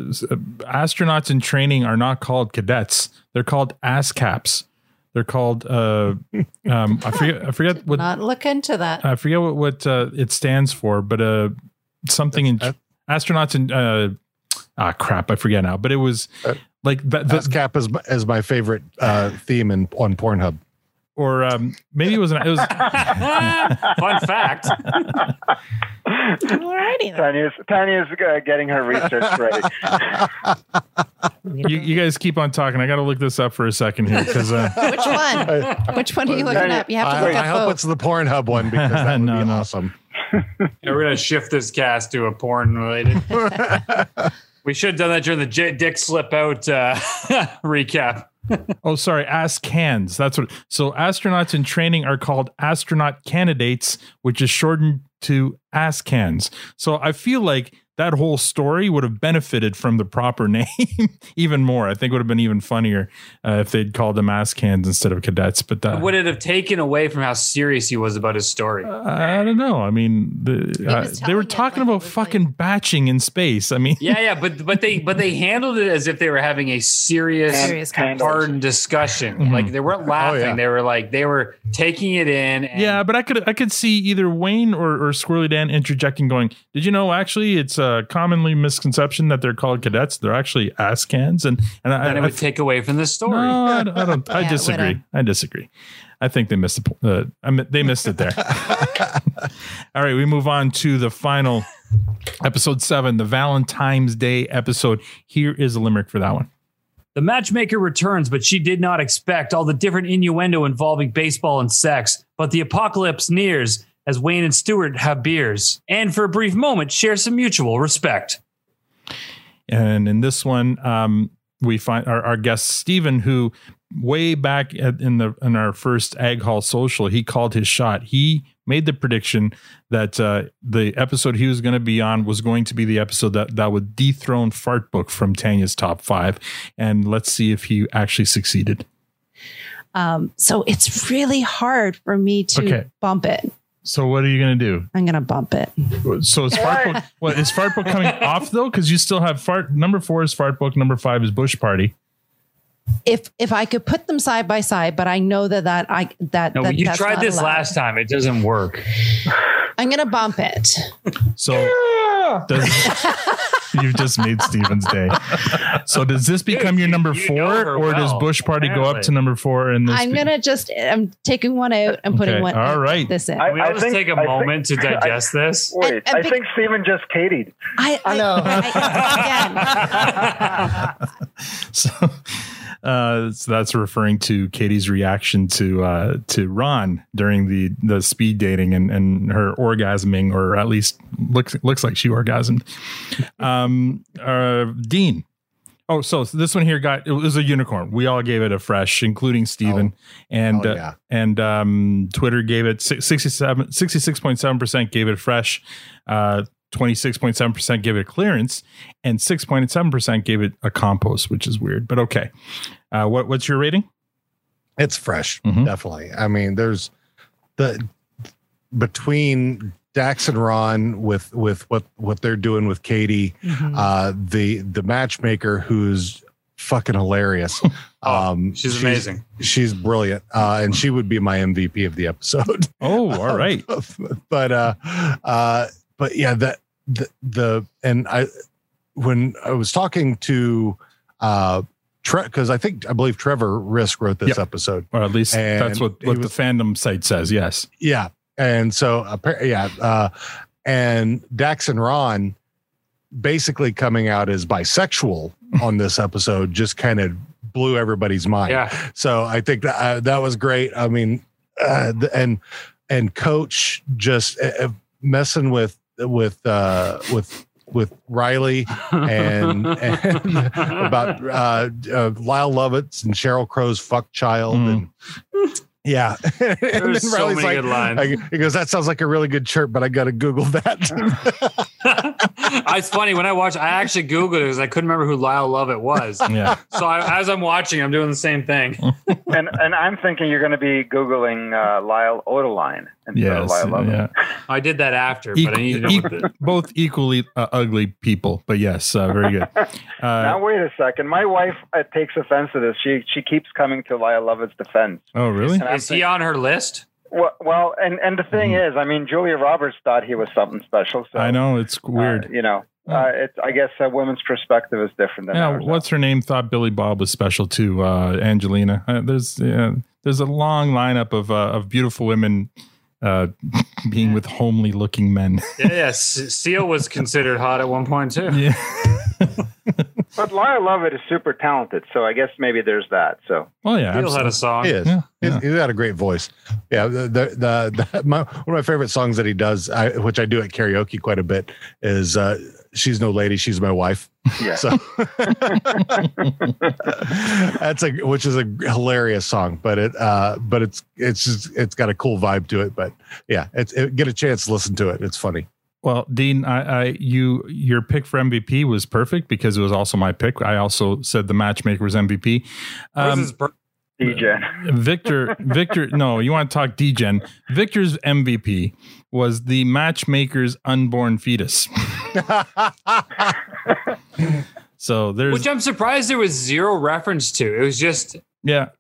astronauts in training are not called cadets; they're called ASCAPs. They're called uh, um, I forget I forget what Not look into that. I forget what, what uh, it stands for, but uh, something in astronauts in uh, ah crap, I forget now. But it was like that. the- ASCAP is my- is my favorite uh, theme in on Pornhub. or um, maybe it was an, it was [laughs] Fun fact. Alrighty. Tanya's Tanya's uh, getting her research ready. you, you guys keep on talking. I got to look this up for a second here because uh, [laughs] Which one? Which one are you looking up? You have to I, look I up hope both. it's the Pornhub one because that [laughs] would No, be no. awesome. Yeah, we're gonna shift this cast to a porn related. We should have done that during the J- Dyck Slip Out uh, [laughs] recap. oh sorry, ask cans. That's what. So astronauts in training are called astronaut candidates, which is shortened to ask cans. So I feel like that whole story would have benefited from the proper [laughs] name even more. I think it would have been even funnier uh, if they'd called them ask cans instead of cadets. But that Would it have taken away from how serious he was about his story? I don't know. I mean, the, uh, they were talking about fucking batching in space. I mean, yeah, yeah, but but they but they handled it as if they were having a serious, Serious hard discussion. Mhm. Like they weren't laughing; yeah. they were like they were taking it in. And Yeah, but I could I could see either Wayne or, or Squirrely Dan interjecting, going, "Did you know actually it's a commonly misconception that they're called cadets? They're actually ass cans." And and I, then it I, would take away from the story. no, I, don't- I don't. [laughs] Yeah, it disagree. I disagree. I think they missed the. po- Uh, I mi- they missed it there. [laughs] All right, we move on to the final episode seven, the Valentine's Day episode. Here is a limerick for that one. The matchmaker returns, but she did not expect all the different innuendo involving baseball and sex. But the apocalypse nears as Wayne and Stewart have beers, and for a brief moment share some mutual respect. And in this one, um, we find our, our guest Stephen, who way back at, in the in our first Ag Hall social, he called his shot. He made the prediction that uh, the episode he was going to be on was going to be the episode that that would dethrone Fart Book from Tanya's top five. And let's see if he actually succeeded. Um, so it's really hard for me to Okay. bump it. So what are you going to do? I'm gonna bump it. So is Fart Book [laughs] what is Fart Book coming off though? Because you still have Fart number four is Fart Book, number five is Bush Party. If if I could put them side by side, but I know that that I that, No, that you that's tried this allowed. last time; it doesn't work. I'm gonna bump it. So [laughs] [laughs] does, you've just made Steven's day. So does this become your number you four, her or does Bush Party go up to number four? And this I'm be- gonna just I'm taking one out and putting Okay, one all right. this in. Can we all I just think- take a I think- moment to [laughs] digest this? Wait, And- and I big- think Steven just Katie'd. I, I know. [laughs] so, uh, so that's referring to Katie's reaction to uh, to Ron during the the speed dating and and her orgasming, or at least looks looks like she orgasmed. Um, uh, Dean. Oh, so this one here got it was a unicorn. We all gave it a fresh, including Steven. and Oh, uh, yeah. and um, Twitter gave it 67 66.7 percent gave it a fresh. Uh, 26.7% gave it a clearance and 6.7% gave it a compost, which is weird, but okay. Uh, what, what's your rating? It's fresh, Mhm. definitely. I mean, there's the between Dax and Ron with with what what they're doing with Katie, Mhm. uh, the the matchmaker who's fucking hilarious. [laughs] Um, she's amazing. She's brilliant, uh, and she would be my MVP of the episode. Oh, all [laughs] right. but uh, uh, but yeah, that the the and I when I was talking to uh because I think I believe Trevor Risk wrote this Yep. episode. Or at least And that's what, what was- the fandom site says. Yes. Yeah. And so, appar- yeah, uh, and Dax and Ron basically coming out as bisexual [laughs] on this episode just kind of blew everybody's mind. Yeah. So I think that uh, that was great. I mean, uh, the- and and coach just uh, uh, messing with with uh, with with Riley and, [laughs] and about uh, uh, Lyle Lovett and Sheryl Crow's fuck child and yeah. [laughs] And There's then so Riley's many like- good lines. I- he goes, "That sounds like a really good chirp, but I got to Google that." [laughs] it's funny when I watch. I actually googled it because I couldn't remember who Lyle Lovett was. [laughs] Yeah. So I, as I'm watching, I'm doing the same thing. [laughs] and and I'm thinking you're going to be googling uh, Lyle Odeline instead of Yes. Lyle Lovett. Yeah. [laughs] I did that after, Equ- but I need to know equ- what the, both equally uh, ugly people, but yes, uh, very good. Uh, now wait a second. My wife uh, takes offense to this. She she keeps coming to Lyle Lovett's defense. oh, really? And I'm is he on her list? Well, well, and and the thing is, I mean, Julia Roberts thought he was something special. So I know it's uh, weird. you know, uh, it's I guess a woman's perspective is different than yeah, ours. what's her name? Thought Billy Bob was special too. Uh, Angelina. Uh, there's yeah, there's a long lineup of uh, of beautiful women uh, [laughs] being with homely looking men. Yeah, yeah. Seal was considered hot at one point too. Yeah. [laughs] But Lyle Lovett is super talented, so I guess maybe there's that. So Oh yeah, Seal had a song. He is. Yeah, He's, yeah. he's got a great voice. Yeah, the the, the, the my, one of my favorite songs that he does, I, which I do at karaoke quite a bit, is uh, "She's No Lady, She's My Wife." yeah. So [laughs] that's a which is a hilarious song, but it uh, but it's it's just it's got a cool vibe to it. But yeah, it's it, get a chance to listen to it. It's funny. Well, Dean, I, I you your pick for MVP was perfect because it was also my pick. I also said the matchmaker was MVP. Where's Um, his bir- DJ. [laughs] Victor, Victor, no, you want to talk DGen. Victor's MVP was the matchmaker's unborn fetus. [laughs] so there's, Which I'm surprised there was zero reference to. It was just yeah, like,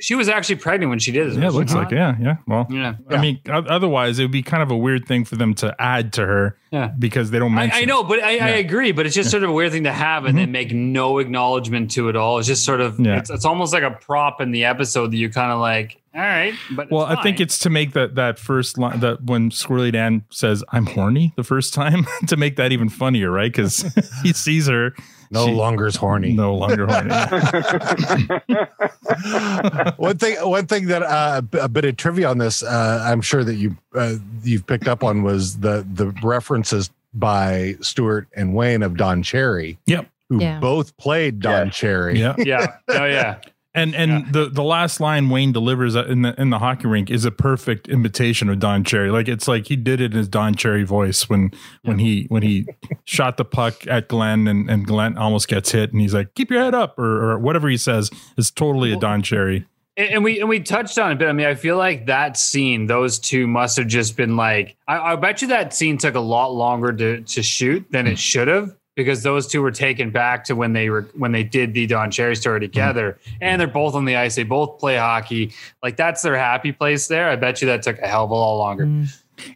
she was actually pregnant when she did this. yeah, it looks not? like, yeah, yeah. Well, Yeah. I mean, otherwise it would be kind of a weird thing for them to add to her Yeah. because they don't mention. I know, but I, I agree. But it's just sort of a weird thing to have and then mm-hmm. make no acknowledgement to it all. It's just sort of Yeah. it's, it's almost like a prop in the episode that you kind of like. All right, but Well, it's I think it's to make that that first line that when Squirrely Dan says "I'm horny" the first time [laughs] to make that even funnier, right? Because [laughs] he sees her No she- longer is horny. no longer horny. [laughs] one thing one thing that uh, a bit of trivia on this uh, i'm sure that you uh, you've picked up on was the the references by stewart and wayne of don cherry Yep. who Yeah. both played don Yes. cherry Yeah. yeah, oh yeah. And and the the last line Wayne delivers in the in the hockey rink is a perfect imitation of Don Cherry. Like it's like he did it in his Don Cherry voice when when he when he shot the puck at Glenn and, and Glenn almost gets hit and he's like, keep your head up or, or whatever he says is totally a Don Cherry. And and we and we touched on it, but I mean, I feel like that scene, those two must have just been like. I, I bet you that scene took a lot longer to to shoot than it hmm. should have because those two were taken back to when they were when they did the Don Cherry story together, and they're both on the ice. They both play hockey. Like that's their happy place there. I bet you that took a hell of a lot longer.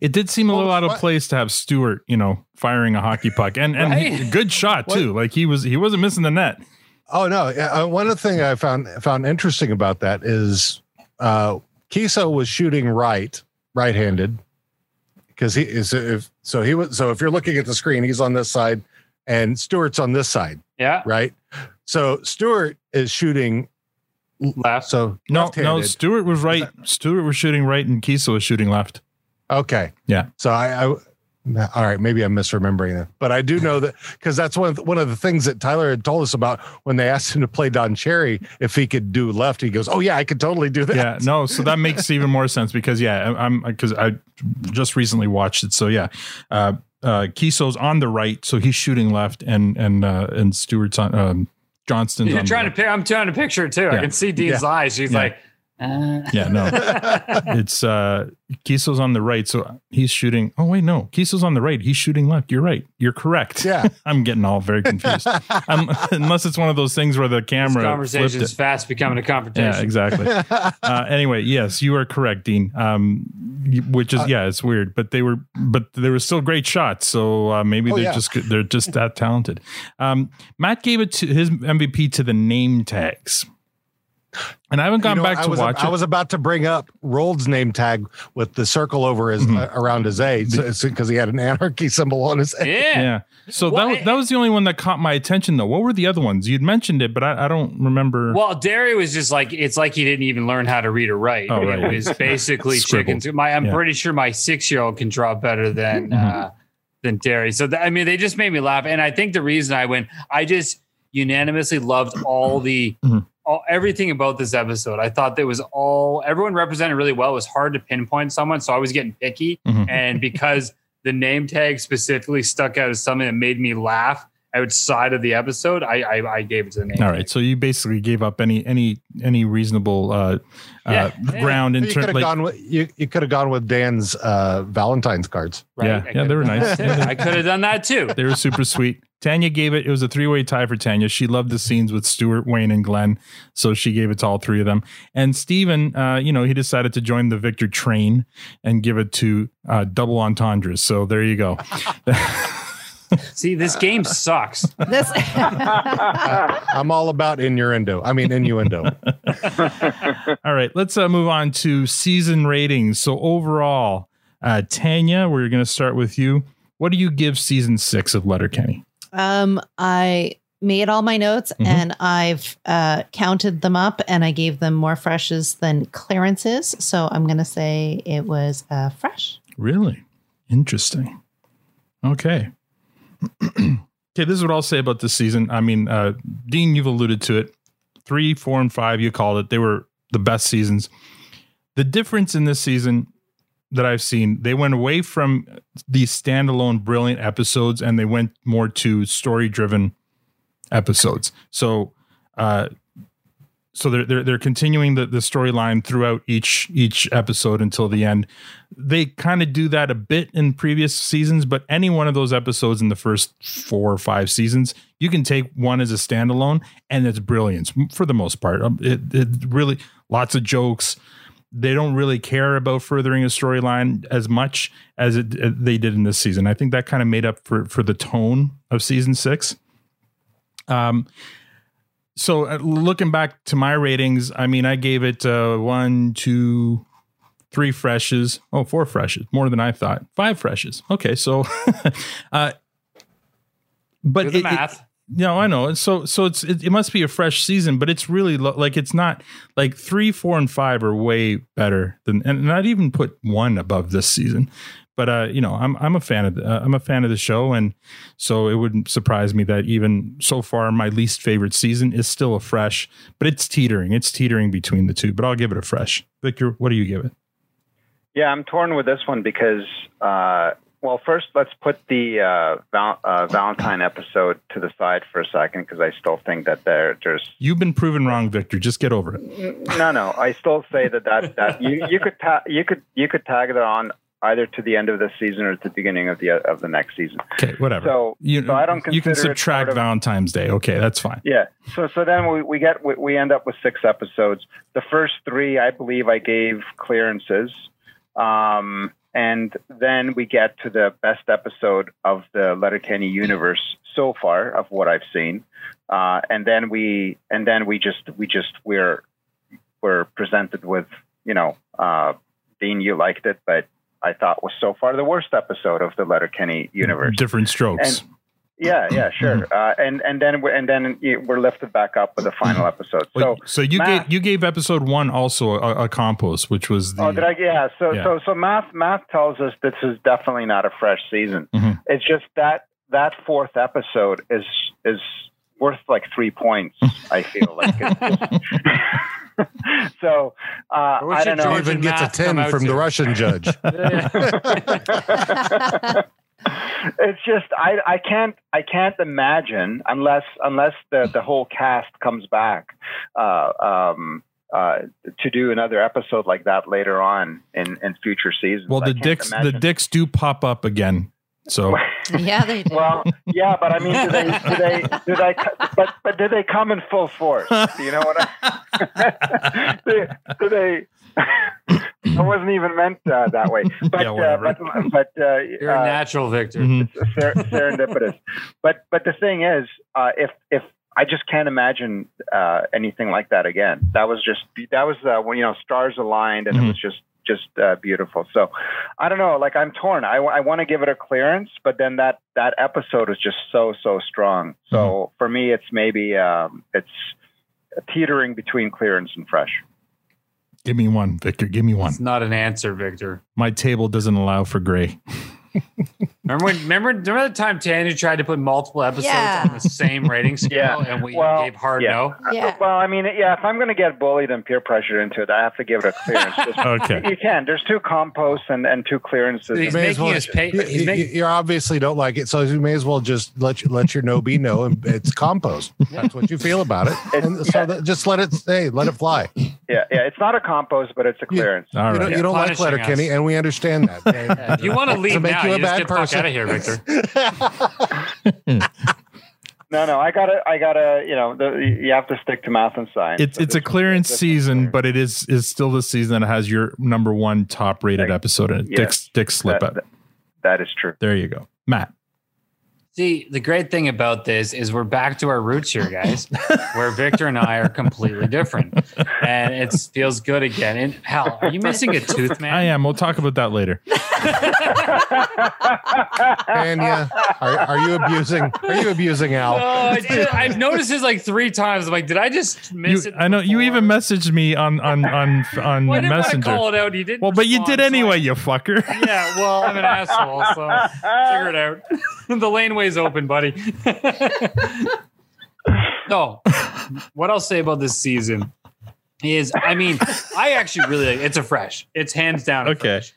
It did seem a little out of place to have Stewart, you know, firing a hockey puck and and Right. he- [laughs] good shot too. Like he was he wasn't missing the net. oh no uh, one of the thing i found found interesting about that is uh keeso was shooting right right-handed because he is if so he was so if you're looking at the screen he's on this side and stewart's on this side Yeah, right so stewart is shooting left. so No, no, left-handed. Stewart was right. Stewart was shooting right and Keeso was shooting left. Okay. Yeah. So I, I all right, maybe I'm misremembering that, but I do know that because that's one of the, one of the things that Tyler had told us about when they asked him to play Don Cherry if he could do left. He goes, "Oh yeah, I could totally do that." Yeah, no, so that makes even more sense because yeah, I- I'm because I just recently watched it. So yeah, uh, uh, Keeso's on the right, so he's shooting left, and and uh, and Stewart's on um, Johnston's You're on trying to. I'm trying to picture it too. I can see Dean's Yeah. eyes. He's Yeah. like, uh. Yeah, no, [laughs] it's uh, Keeso's on the right, so he's shooting. Oh wait, no, Keeso's on the right. He's shooting left. You're right. You're correct. Yeah. [laughs] I'm getting all very confused. um, [laughs] unless it's one of those things where the This camera conversation is fast becoming a confrontation. Yeah, exactly. uh, anyway, yes, you are correct, Dean. Um, which is yeah, it's weird, but they were, but they were still great shots. So uh, maybe Oh, they're yeah. just they're just that talented. Um, Matt gave it to his MVP to the name tags. And I haven't gone You know, back I to was, watch I it. was about to bring up Roald's name tag with the circle over his Mm-hmm. uh, around his A because he had an anarchy symbol on his A. yeah. So that was, that was the only one that caught my attention, though. What were the other ones? You'd mentioned it, but I, I don't remember. Well, Derry was just like it's like he didn't even learn how to read or write. Oh, right. It was basically Scribbled. chicken. My, I'm Yeah. pretty sure my six year old can draw better than Mm-hmm. uh, than Derry. So th- I mean, they just made me laugh, and I think the reason I went, I just unanimously loved all the. Mm-hmm. All, everything about this episode, I thought that was all everyone represented really well. It was hard to pinpoint someone, so I was getting picky. Mhm. And because the name tag specifically stuck out as something that made me laugh outside of the episode, I I, I gave it to the name. All right, so you basically gave up any any any reasonable uh, Yeah. uh, ground in You could terms have like gone with you. You could have gone with Dan's uh, Valentine's cards. yeah yeah they were nice. I could have done that too. They were super sweet. Tanya gave it. It was a three way tie for Tanya. She loved the scenes with Stewart, Wayne, and Glenn, so she gave it to all three of them. And Stephen, uh, you know, he decided to join the Victor train and give it to uh, double entendres. So there you go. [laughs] See, this game sucks. This [laughs] I'm all about innuendo. I mean innuendo. [laughs] All right, let's uh, move on to season ratings. So overall, uh, Tanya, we're going to start with you. What do you give season six of Letterkenny? Um, I made all my notes Mhm. and I've uh, counted them up and I gave them more freshes than clearances. So I'm going to say it was uh, fresh. Really interesting. Okay. [clears throat] okay, this is what I'll say about this season. I mean, uh, Dean, you've alluded to it. Three, four, and five, you called it. They were the best seasons. The difference in this season that I've seen, they went away from these standalone brilliant episodes and they went more to story driven episodes. So, uh, so they're they're, they're continuing the, the storyline throughout each each episode until the end. They kind of do that a bit in previous seasons, but any one of those episodes in the first four or five seasons, you can take one as a standalone, and it's brilliance for the most part. Um, It, it really lots of jokes. They don't really care about furthering a storyline as much as it, uh, they did in this season. I think that kind of made up for for the tone of season six. Um, so uh, looking back to my ratings, I mean, I gave it uh, one, two, three freshes. Oh, four freshes, more than I thought. Five freshes. Okay, so, [laughs] uh, but it- it- math. No, I know. So, so it's it, it must be a fresh season, but it's really lo- like it's not like three, four, and five are way better than, and not even put one above this season. But uh, you know, I'm I'm a fan of the, uh, I'm a fan of the show, and so it wouldn't surprise me that even so far, my least favorite season is still a fresh, but it's teetering. It's teetering between the two. But I'll give it a fresh. Victor, what do you give it? Yeah, I'm torn with this one because, uh, well, first let's put the uh, val- uh, Valentine episode to the side for a second because I still think that there there's You've been proven wrong, Victor. Just get over it. no, no. I still say that that, that you you could ta- you could you could tag it on either to the end of the season or to the beginning of the of the next season. Okay, whatever. So, you, so I don't you can subtract of- Valentine's Day. Okay, that's fine. Yeah. So so then we, we get we, we end up with six episodes. The first three, I believe, I gave clearances, um, and then we get to the best episode of the Letterkenny universe so far of what I've seen, uh, and then we and then we just we just we're we're presented with you know uh, Dean, you liked it, but I thought was so far the worst episode of the Letterkenny universe. Different strokes. And yeah, yeah, [clears throat] sure. Uh, and and then we're, and then we're lifted back up with the final episode. So so you math- gave you gave episode one also a, a compost, which was the Oh, did I? Yeah. So Yeah. so so math math tells us this is definitely not a fresh season. Mhm. It's just that that fourth episode is is worth like three points. I feel like. It's just- [laughs] [laughs] so uh, Or I don't know. George Even gets a 10 from the Russian judge. [laughs] it's just I, I can't I can't imagine unless unless the, the whole cast comes back uh, um, uh, to do another episode like that later on in, in future seasons. well the dicks the dicks do pop up again. So [laughs] Yeah, they do. Well, yeah, but I mean, do they do they do they [laughs] but but do they come in full force? Do you know what I? [laughs] do, do they? it wasn't even meant uh, that way. But Yeah, uh, whatever. but but uh, You're a natural, Victor. Mm-hmm. Ser- serendipitous. But but the thing is, uh, if if I just can't imagine uh, anything like that again. That was just that was uh, when you know stars aligned and Mhm. it was just just uh, beautiful. So I don't know, like I'm torn. I, I want to give it a clearance, but then that that episode is just so so strong. So for me, it's maybe um, it's teetering between clearance and fresh. Give me one, Victor. Give me one. It's not an answer, Victor. My table doesn't allow for gray. [laughs] [laughs] Remember when? Remember, remember the time Tanny tried to put multiple episodes Yeah. on the same rating [laughs] scale, and we Well, gave hard yeah. no. Yeah. Uh, well, I mean, yeah, if I'm going to get bullied and peer pressured into it, I have to give it a clearance. [laughs] Just- Okay. You can. There's two composts and, and two clearances. He's May as making well- us pay. You, He's you- making. you obviously don't like it, so you may as well just let you, let your no be no, and it's compost. That's what you feel about it, and so that, just let it stay, let it fly. You, Yeah, yeah. It's not a compost, but it's a clearance. All don't, right. you don't like Punishing Letterkenny, us. and we understand that. [laughs] Yeah, you want to leave make now, you you, a just bad get person. out of here, Victor. [laughs] No, no. I gotta, I gotta. You know, the, you have to stick to math and science. It's So it's a clearance season, clearance. but it is is still the season that has your number one top rated Right. episode in it. Yeah. Dyck's Dyck's slip That- up. that- that is true. There you go, Matt. See, the great thing about this is we're back to our roots here, guys, where Victor and I are completely different, and it feels good again. And hell, are you missing a tooth, man? I am. We'll talk about that later. Tanya, are, are you abusing? Are you abusing Al? Oh, I I've noticed this like three times. I'm like, did I just You, miss it? I know you even messaged me on on on on Well, I didn't Messenger. call it out. You didn't. Well, but you respond, did so anyway, I- you fucker. yeah, well, I'm an asshole, so figure it out. [laughs] the laneway's open, buddy. [laughs] no, what I'll say about this season is, I mean, I actually really like it's a fresh. It's hands down. Okay. fresh.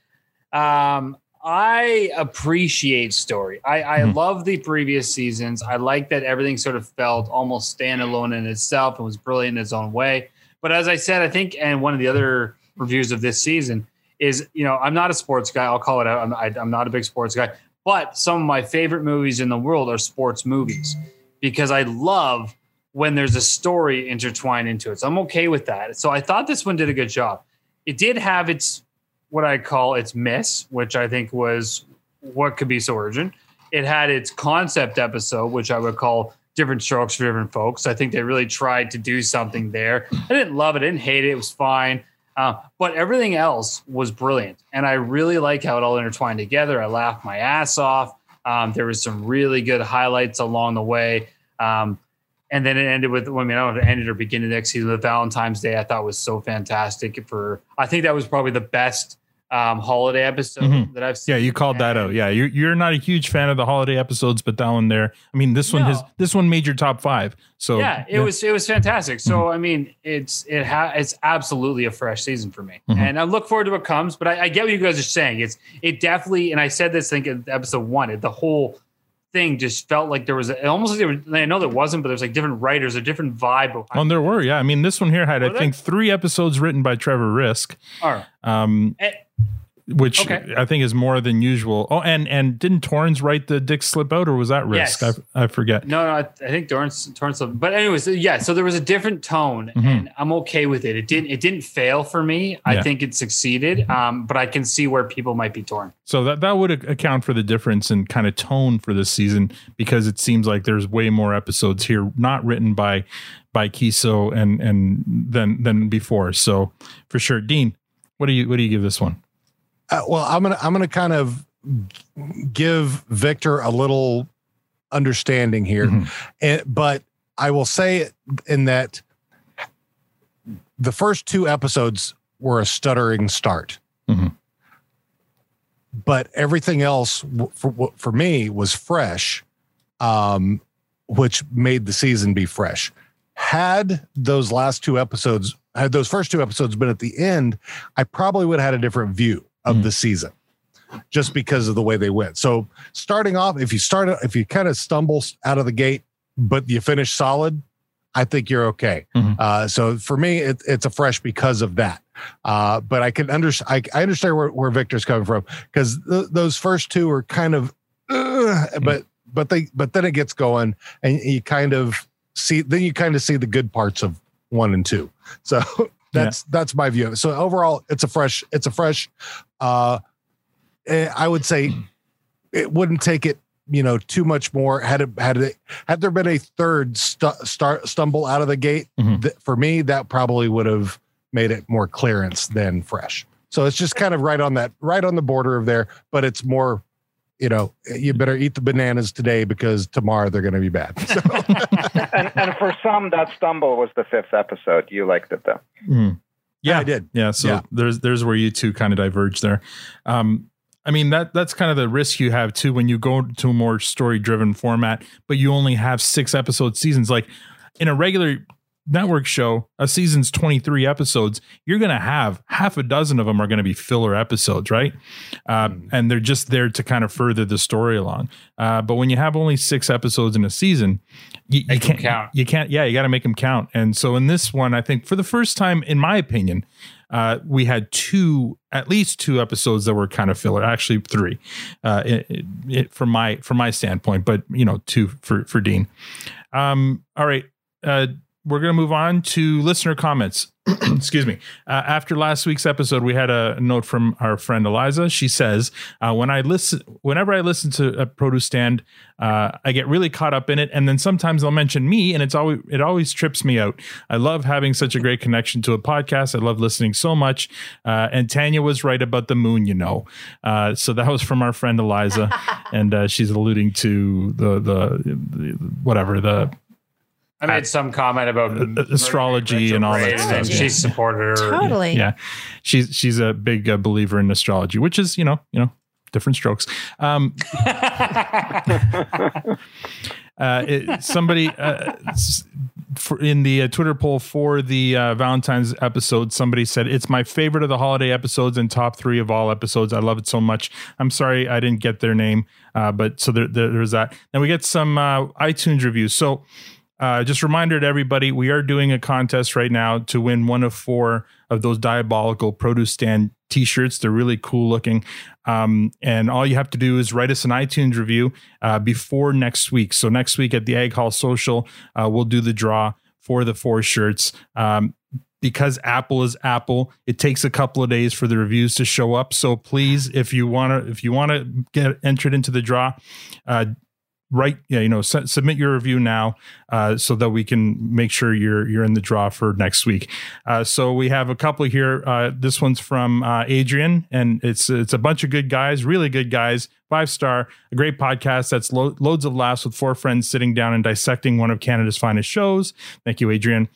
Um, I appreciate story. I, I Mhm. love the previous seasons. I like that everything sort of felt almost standalone in itself and was brilliant in its own way. But as I said, I think, and one of the other reviews of this season is, you know, I'm not a sports guy. I'll call it out. I'm, I, I'm not a big sports guy, but some of my favorite movies in the world are sports movies because I love when there's a story intertwined into it. So I'm okay with that. So I thought this one did a good job. It did have its what I call its miss, which I think was what could be so urgent. It had its concept episode, which I would call different strokes for different folks. I think they really tried to do something there. I didn't love it, I didn't hate it. It was fine. Uh, but everything else was brilliant. And I really like how it all intertwined together. I laughed my ass off. Um, there was some really good highlights along the way. Um, and then it ended with, I mean, I don't know if it ended or beginning next season with Valentine's Day. I thought was so fantastic for, I think that was probably the best um, holiday episode Mhm. that I've seen. Yeah, you called that out. Yeah, you're you're not a huge fan of the holiday episodes, but that one there. I mean, this one has this one made your top five. So yeah, it was it was fantastic. So I mean, it's it ha- it's absolutely a fresh season for me, Mhm. and I look forward to what comes. But I, I get what you guys are saying. It's it definitely, and I said this I think in episode one. It, the whole thing just felt like there was a, almost like there was, I know there wasn't, but there's like different writers, a different vibe. Behind Oh, there were. Yeah, I mean, this one here had I Were there? think three episodes written by Trevor Risk. All right. Um, Eh, which Okay. I think is more than usual. Oh, and and didn't Torrens write the Dyck slip out, or was that Risk? Yes. I, I forget. No, no, I, I think Torrens, Torrens, but anyways, yeah. So there was a different tone, Mhm. and I'm okay with it. It didn't, it didn't fail for me. I Yeah. think it succeeded, um, but I can see where people might be torn. So that that would account for the difference in kind of tone for this season because it seems like there's way more episodes here not written by by Keeso and and than than before. So for sure, Dean, what do you what do you give this one? Uh, well, I'm gonna I'm gonna kind of give Victor a little understanding here, Mhm. and, but I will say in that the first two episodes were a stuttering start, Mhm. but everything else for for me was fresh, um, which made the season be fresh. Had those last two episodes, had those first two episodes been at the end, I probably would have had a different view of Mhm. the season just because of the way they went. So starting off, if you start, if you kind of stumble out of the gate, but you finish solid, I think you're okay. Mhm. Uh, so for me, it, it's a fresh because of that. Uh, but I can understand. I, I understand where, where Victor's coming from because th- those first two are kind of, uh, but but they but then it gets going and you kind of see then you kind of see the good parts of one and two. So [laughs] that's that's my view. So overall, it's a fresh it's a fresh. Uh, eh, I would say it wouldn't take it you know too much more had it had it had there been a third stu- start stumble out of the gate Mhm. th- for me that probably would have made it more clearance than fresh so it's just kind of right on that right on the border of there but it's more you know you better eat the bananas today because tomorrow they're going to be bad [laughs] so, and, and for some, that stumble was the fifth episode. You liked it though. Mhm. Yeah, I did. Yeah, so Yeah. there's there's where you two kind of diverge there. Um, I mean that that's kind of the risk you have too when you go to a more story driven format, but you only have six episode seasons. Like in a regular network show, a season's 23 episodes, you're going to have half a dozen of them are going to be filler episodes, right? Uh, and they're just there to kind of further the story along. Uh, but when you have only six episodes in a season, you, you can't count. You can't, yeah, you got to make them count. And so in this one, I think for the first time, in my opinion, uh, we had two, at least two episodes that were kind of filler. Actually, three, uh, it, it, it- from my from my standpoint. But you know, two for for Dean. Um, all right, uh, we're gonna move on to listener comments. [clears throat] Excuse me. Uh, after last week's episode, we had a note from our friend Eliza. She says, uh, "When I listen, whenever I listen to a produce stand, uh, I get really caught up in it, and then sometimes they'll mention me, and it's always it always trips me out. I love having such a great connection to a podcast. I love listening so much. Uh, and Tanya was right about the moon, you know. Uh, so that was from our friend Eliza, [laughs] and uh, she's alluding to the, the the whatever the I made some comment about uh, astrology and all that Braid, and stuff. she supported her. Totally. Yeah, she's she's a big uh, believer in astrology, which is you know you know different strokes. Um, [laughs] uh, it, somebody uh, for, in the uh, Twitter poll for the uh, Valentine's episode, somebody said it's my favorite of the holiday episodes and top three of all episodes. I love it so much. I'm sorry I didn't get their name, uh, but so there, there- there's that. And we get some uh, iTunes reviews. So. Uh, just reminder to everybody, we are doing a contest right now to win one of four of those diabolical produce stand t-shirts. They're really cool looking. Um, and all you have to do is write us an iTunes review uh, before next week. So next week at the Egg Hall Social, uh, we'll do the draw for the four shirts. Um, because Apple is Apple, it takes a couple of days for the reviews to show up. So please, if you want to, if you want to get entered into the draw, write yeah you know su- submit your review now uh, so that we can make sure you're you're in the draw for next week. Uh, so we have a couple here. Uh, this one's from uh, adrian and it's it's a bunch of good guys really good guys. Five star a great podcast that's lo- loads of laughs with four friends sitting down and dissecting one of canada's finest shows. Thank you adrian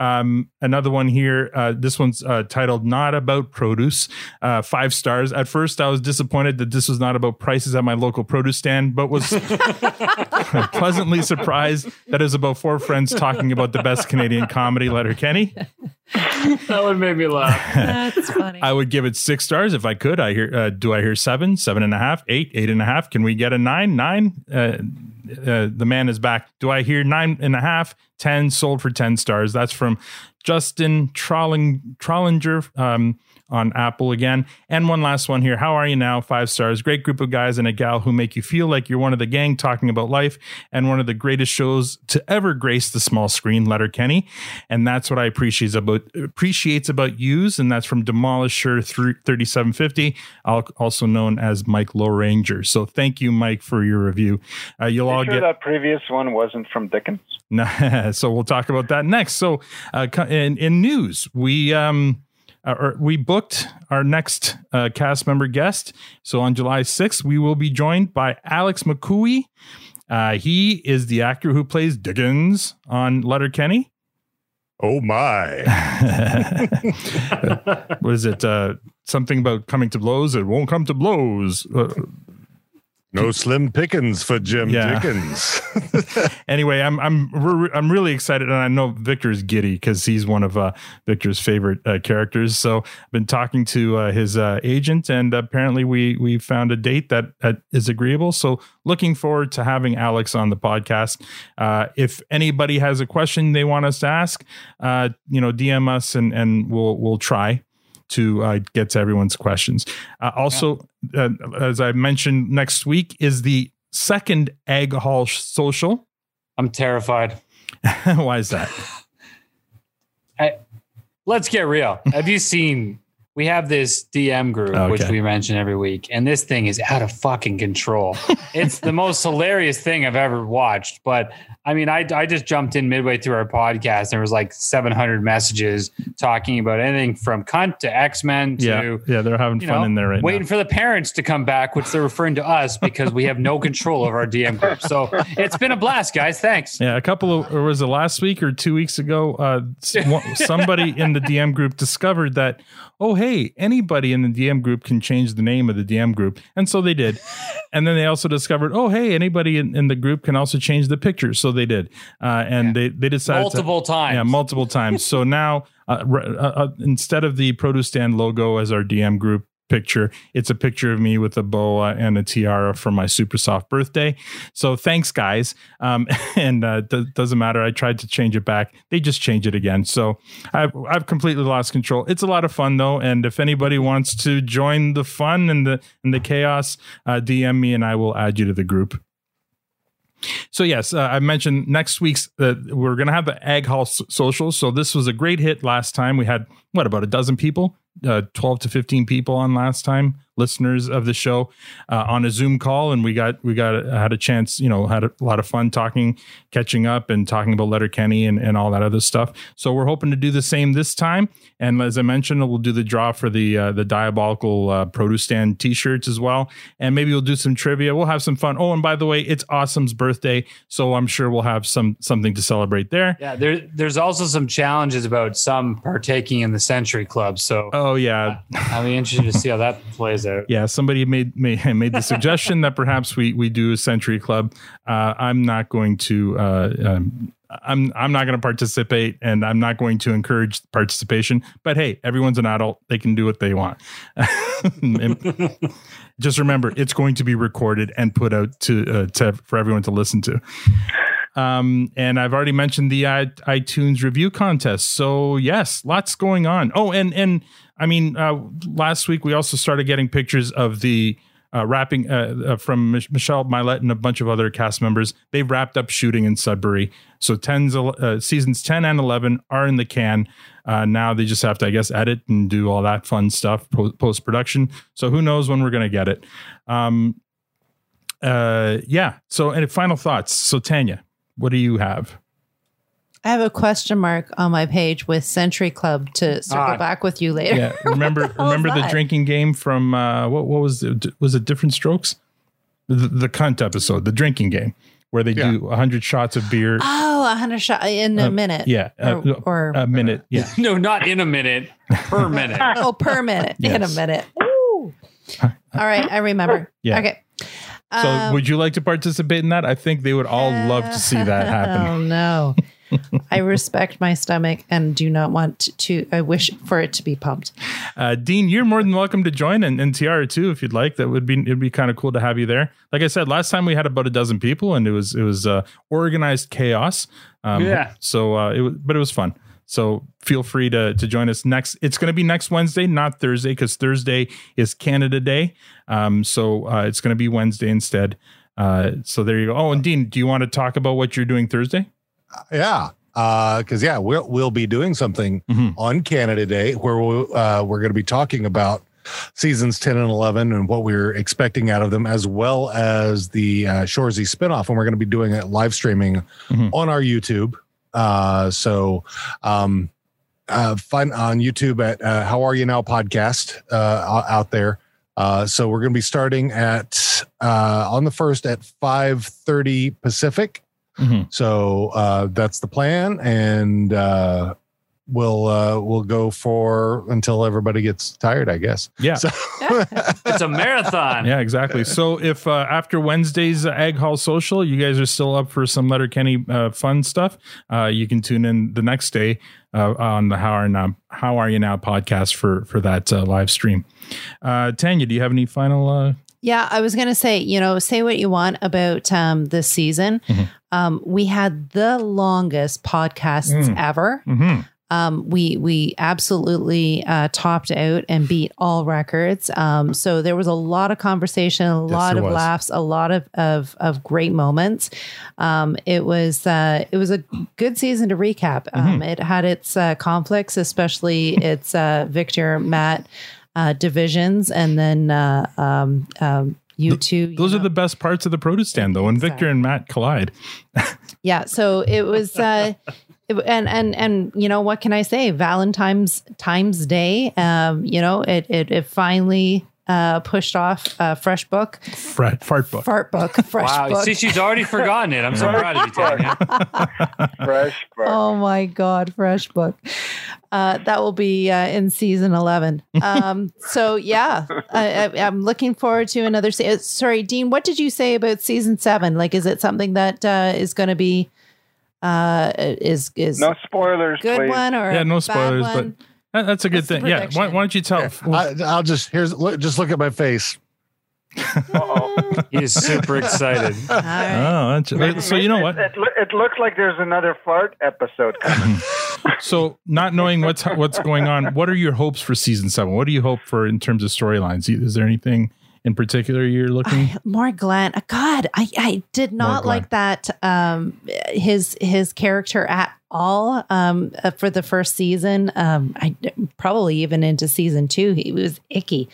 um, another one here. Uh, this one's uh, titled "Not About Produce." Uh, five stars. At first, I was disappointed that this was not about prices at my local produce stand, but was [laughs] [laughs] pleasantly surprised that it was about four friends talking about the best Canadian comedy. Letterkenny. [laughs] that would make me laugh. That's funny. I would give it six stars if I could. I hear. Uh, do I hear seven, seven and a half, eight, eight and a half? Can we get a nine? Nine. Uh, the man is back. Do I hear nine and a half? Ten sold for ten stars. That's from Justin Trolling Trollinger um, on Apple again. And one last one here. How are you now? Five stars. Great group of guys and a gal who make you feel like you're one of the gang talking about life and one of the greatest shows to ever grace the small screen. Letterkenny, and that's what I appreciate about appreciates about yous, and that's from Demolisher thirty seven fifty, also known as Mike Low Ranger. So thank you, Mike, for your review. Uh, you'll all sure get that previous one wasn't from Dickens? Nah, [laughs] so we'll talk about that next. So, uh, in, in news, we um, or we booked our next uh, cast member guest. So on July 6th, we will be joined by Alex McCooey. Uh, he is the actor who plays Dickens on Letterkenny. Oh my! [laughs] [laughs] what is it? Uh, something about coming to blows. It won't come to blows. No slim pickings for Jim Yeah. Dickens. [laughs] anyway, I'm I'm we're, I'm really excited, and I know Victor's giddy because he's one of uh, Victor's favorite uh, characters. So I've been talking to uh, his uh, agent, and apparently we we found a date that, that is agreeable. So looking forward to having Alex on the podcast. Uh, if anybody has a question they want us to ask, uh, you know, DM us, and and we'll we'll try to uh, get to everyone's questions. Uh, also, uh, as I mentioned, next week is the second Egg Hall social. I'm terrified. [laughs] Why is that? [laughs] I, let's get real. Have you seen we have this DM group, which we mention every week, and this thing is out of fucking control. [laughs] it's the most hilarious thing I've ever watched. But I mean, I, I just jumped in midway through our podcast, and there was like 700 messages talking about anything from cunt to X Men to Yeah, yeah, they're having fun know, in there right waiting now. for the parents to come back, which they're referring to us because we have no [laughs] control of our DM group. So it's been a blast, guys. Thanks. Yeah, a couple of, or was it last week or two weeks ago? Uh, [laughs] somebody in the DM group discovered that, oh, hey, anybody in the DM group can change the name of the DM group. And so they did. [laughs] And then they also discovered, oh, hey, anybody in, in the group can also change the pictures. So they did. Uh, and they, they decided to- Multiple times. Yeah, multiple times. So now, uh, uh, uh, instead of the Produce Stand logo as our DM group, picture. It's a picture of me with a boa and a tiara for my super soft birthday. So thanks guys. Um [laughs] and uh d- doesn't matter. I tried to change it back. They just change it again. So i've i've completely lost control. It's a lot of fun though. And if anybody wants to join the fun and the and the chaos uh dm me and i will add you to the group. So yes, uh, I mentioned next week's uh, we're going to have the Ag Hall s- social. So this was a great hit last time. We had what about a dozen people, uh, twelve to fifteen people on last time, listeners of the show uh, on a Zoom call, and we got we got had a chance, you know, had a lot of fun talking, catching up, and talking about Letterkenny and and all that other stuff. So we're hoping to do the same this time. And as I mentioned, we'll do the draw for the uh, the diabolical uh, produce stand T-shirts as well, and maybe we'll do some trivia. We'll have some fun. Oh, and by the way, it's Awesome's birthday, so I'm sure we'll have some something to celebrate there. Yeah, there, there's also some challenges about some partaking in the Century Club. So Oh yeah, I'll be interested to see how that plays out. yeah. Somebody made [laughs] made, made the suggestion that perhaps we we do a Century Club. Uh, I'm not going to. Uh, um, I'm I'm not going to participate, and I'm not going to encourage participation. But hey, everyone's an adult; they can do what they want. [laughs] Just remember, it's going to be recorded and put out to, uh, to for everyone to listen to. Um, and I've already mentioned the iTunes review contest. So yes, lots going on. Oh, and and I mean, uh, last week we also started getting pictures of the uh, wrapping uh, uh, from Mich- Michelle Milet and a bunch of other cast members. They've wrapped up shooting in Sudbury. So tens uh, seasons ten and eleven are in the can. Uh, now they just have to, I guess, edit and do all that fun stuff post production. So who knows when we're going to get it? Um, yeah. So, and final thoughts. So, Tanya, what do you have? I have a question mark on my page with Century Club to circle Ah. back with you later. Yeah, [laughs] remember hell is remember the that? drinking game from uh, what what was it? Was it different strokes? The, the cunt episode, the drinking game, where they do hundred shots of beer. Oh, a hundred shot in a Uh, minute. Yeah, uh, Or, or a minute. Yeah, [laughs] no, not in a minute, per [laughs] minute. oh, per minute. In a minute. Ooh. All right, I remember. Yeah. Okay. So, Um, would you like to participate in that? I think they would all love to see that happen. Oh no. I respect my stomach and do not want to I wish for it to be pumped. Uh, Dean, you're more than welcome to join, and, and Tiara too, if you'd like. That would be it'd be kind of cool to have you there. Like I said, last time we had about a dozen people, and it was it was uh, organized chaos. Um, Yeah. So uh, it was, but it was fun. So feel free to to join us next. It's going to be next Wednesday, not Thursday, because Thursday is Canada Day. Um, so uh, it's going to be Wednesday instead. Uh, so there you go. Oh, and Dean, do you want to talk about what you're doing Thursday? Yeah. Because yeah, we'll we'll be doing something on Canada Day where we'll, uh, we're going to be talking about seasons ten and eleven and what we're expecting out of them, as well as the uh, Shoresy spinoff, and we're going to be doing it live streaming on our YouTube. Uh, so, um, uh, find on YouTube at uh, How Are You Now podcast uh, out there. Uh, so we're going to be starting at uh, on the first at five thirty Pacific. So uh, that's the plan, and uh, we'll uh, we'll go for until everybody gets tired, I guess. Yeah. So, [laughs] It's a marathon. Yeah, exactly. So if uh, after Wednesday's Ag Hall Social, you guys are still up for some Letterkenny uh, fun stuff, uh, you can tune in the next day uh, on the How Are Now How Are You Now podcast for for that uh, live stream. Uh, Tanya, do you have any final? Yeah, I was gonna say, you know, say what you want about um this season. Mm-hmm. Um, we had the longest podcasts Mm. ever. Mhm. Um, we we absolutely uh, topped out and beat all records. Um, so there was a lot of conversation, a lot of was. laughs, a lot of of, of great moments. Um, it was uh, it was a good season to recap. Um, It had its uh, conflicts, especially its uh, Victor Matt uh, divisions, and then uh, um, um, you two. Those are the best parts of the produce stand, though, when Victor and Matt collide. [laughs] Yeah, so it was uh it, and and and you know what can I say? Valentine's Times Day, um, you know, it it it finally uh pushed off a fresh book. Fart, fart book. Fart book, fresh wow. book. See, she's already forgotten it. I'm so proud of you, Tanya. [laughs] Fresh. Oh my God, fresh book. Uh, that will be uh, in season 11. Um, so, yeah, I, I, I'm looking forward to another. Se- uh, sorry, Dean, what did you say about season seven? Like, is it something that uh, is going to be. Uh, is is No spoilers, good please. one or yeah, no spoilers, but one? that- that's a good What's the thing. Yeah. Why, why don't you tell? I, I'll just here's look, just look at my face. He's super excited. [laughs] All right. Oh, that's, so you know what? It, it, it looks like there's another fart episode coming. [laughs] [laughs] So, not knowing what's what's going on, what are your hopes for season seven? What do you hope for in terms of storylines? Is there anything in particular you're looking? more Glenn. uh, God, I, I did not like that um his his character at all um uh, for the first season. Um I probably even into season 2 he was icky.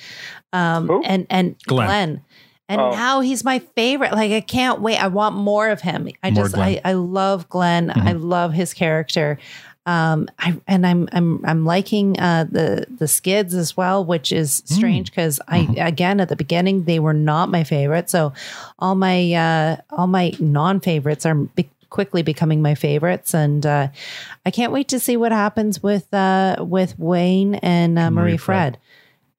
Um Who? and and Glenn. Glenn. And Oh. now he's my favorite. Like I can't wait. I want more of him. I More just I, I love Glenn. I love his character. Um I and I'm I'm I'm liking uh the the skids as well, which is strange because I again at the beginning they were not my favorite. So all my uh all my non-favorites are be- quickly becoming my favorites and uh I can't wait to see what happens with uh with Wayne and uh, Marie, Marie Fred.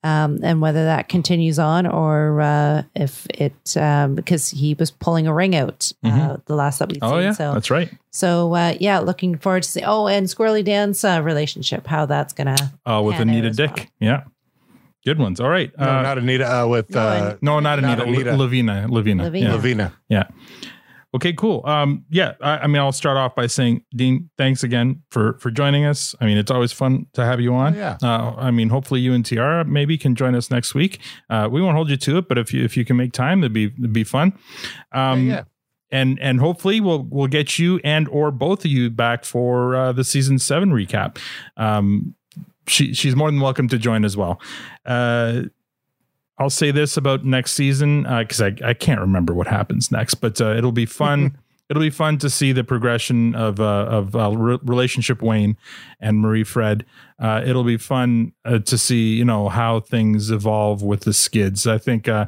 Um, and whether that continues on or uh, if it um, because he was pulling a ring out uh, the last that we've Oh seen. yeah, so that's right. so uh, yeah, looking forward to see. Oh, and Squirrely Dan's uh, relationship, how that's gonna. Oh, with Anita Dyck. well. Yeah, good ones. All right. No, Uh, not Anita. Uh, with No, uh, no, not not Anita. Anita. Lavina. Lavina. Lavina. Yeah. Lavina. Yeah. Okay, cool. Um, yeah, I, I mean, I'll start off by saying, Dean, thanks again for for joining us. I mean, it's always fun to have you on. Oh, yeah. Uh, I mean, hopefully you and Tiara maybe can join us next week. Uh, we won't hold you to it, but if you if you can make time, it'd be it'd be fun. Um, yeah. and and hopefully we'll we'll get you and or both of you back for uh, the season seven recap. Um, she she's more than welcome to join as well. Uh, I'll say this about next season because I I can't remember what happens next, but uh, it'll be fun. it'll be fun to see the progression of uh, of uh, re- relationship Wayne and Marie Fred. Uh, it'll be fun uh, to see you know how things evolve with the skids. I think. Uh,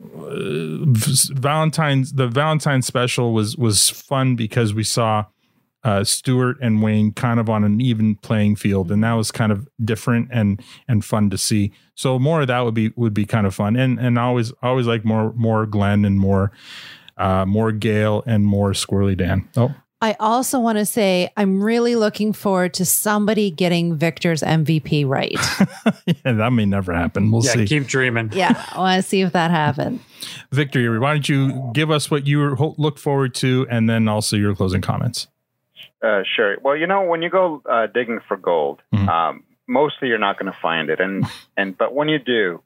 Valentine's the Valentine special was was fun because we saw uh, Stewart and Wayne kind of on an even playing field, and that was kind of different and and fun to see. So more of that would be would be kind of fun, and and I always I always like more more Glenn and more uh, more Gail and more Squirrely Dan. Oh, I also want to say I'm really looking forward to somebody getting Victor's MVP right. [laughs] yeah, that may never happen. We'll yeah, see. keep dreaming. yeah, I want to see if that happens. Victor, why don't you give us what you look forward to, and then also your closing comments. Uh, sure. Well, you know, when you go uh, digging for gold, Mhm. um, mostly you're not going to find it, and [laughs] and but when you do,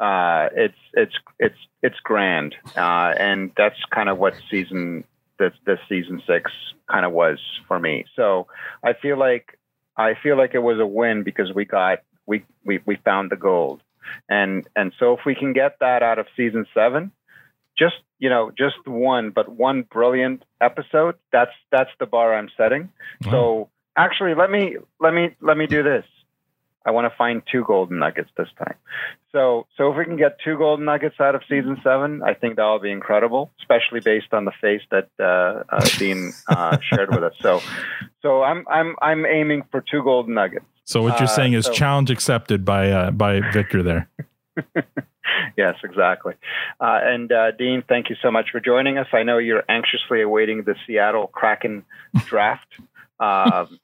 uh, it's it's it's it's grand, uh, and that's kind of what season this this season six kind of was for me. So I feel like I feel like it was a win because we got we we we found the gold, and and so if we can get that out of season seven, just you know just one but one brilliant episode that's that's the bar i'm setting. So actually let me let me let me do this. I want to find two golden nuggets this time. So so if we can get two golden nuggets out of season seven i think that'll be incredible especially based on the face that uh, uh, dean uh, [laughs] shared with us. So so i'm i'm i'm aiming for two golden nuggets. So what you're Uh, saying is so- challenge accepted by uh, by Victor there. [laughs] [laughs] yes, exactly. Uh, and uh, Dean, thank you so much for joining us. I know you're anxiously awaiting the Seattle Kraken draft. [laughs] Um,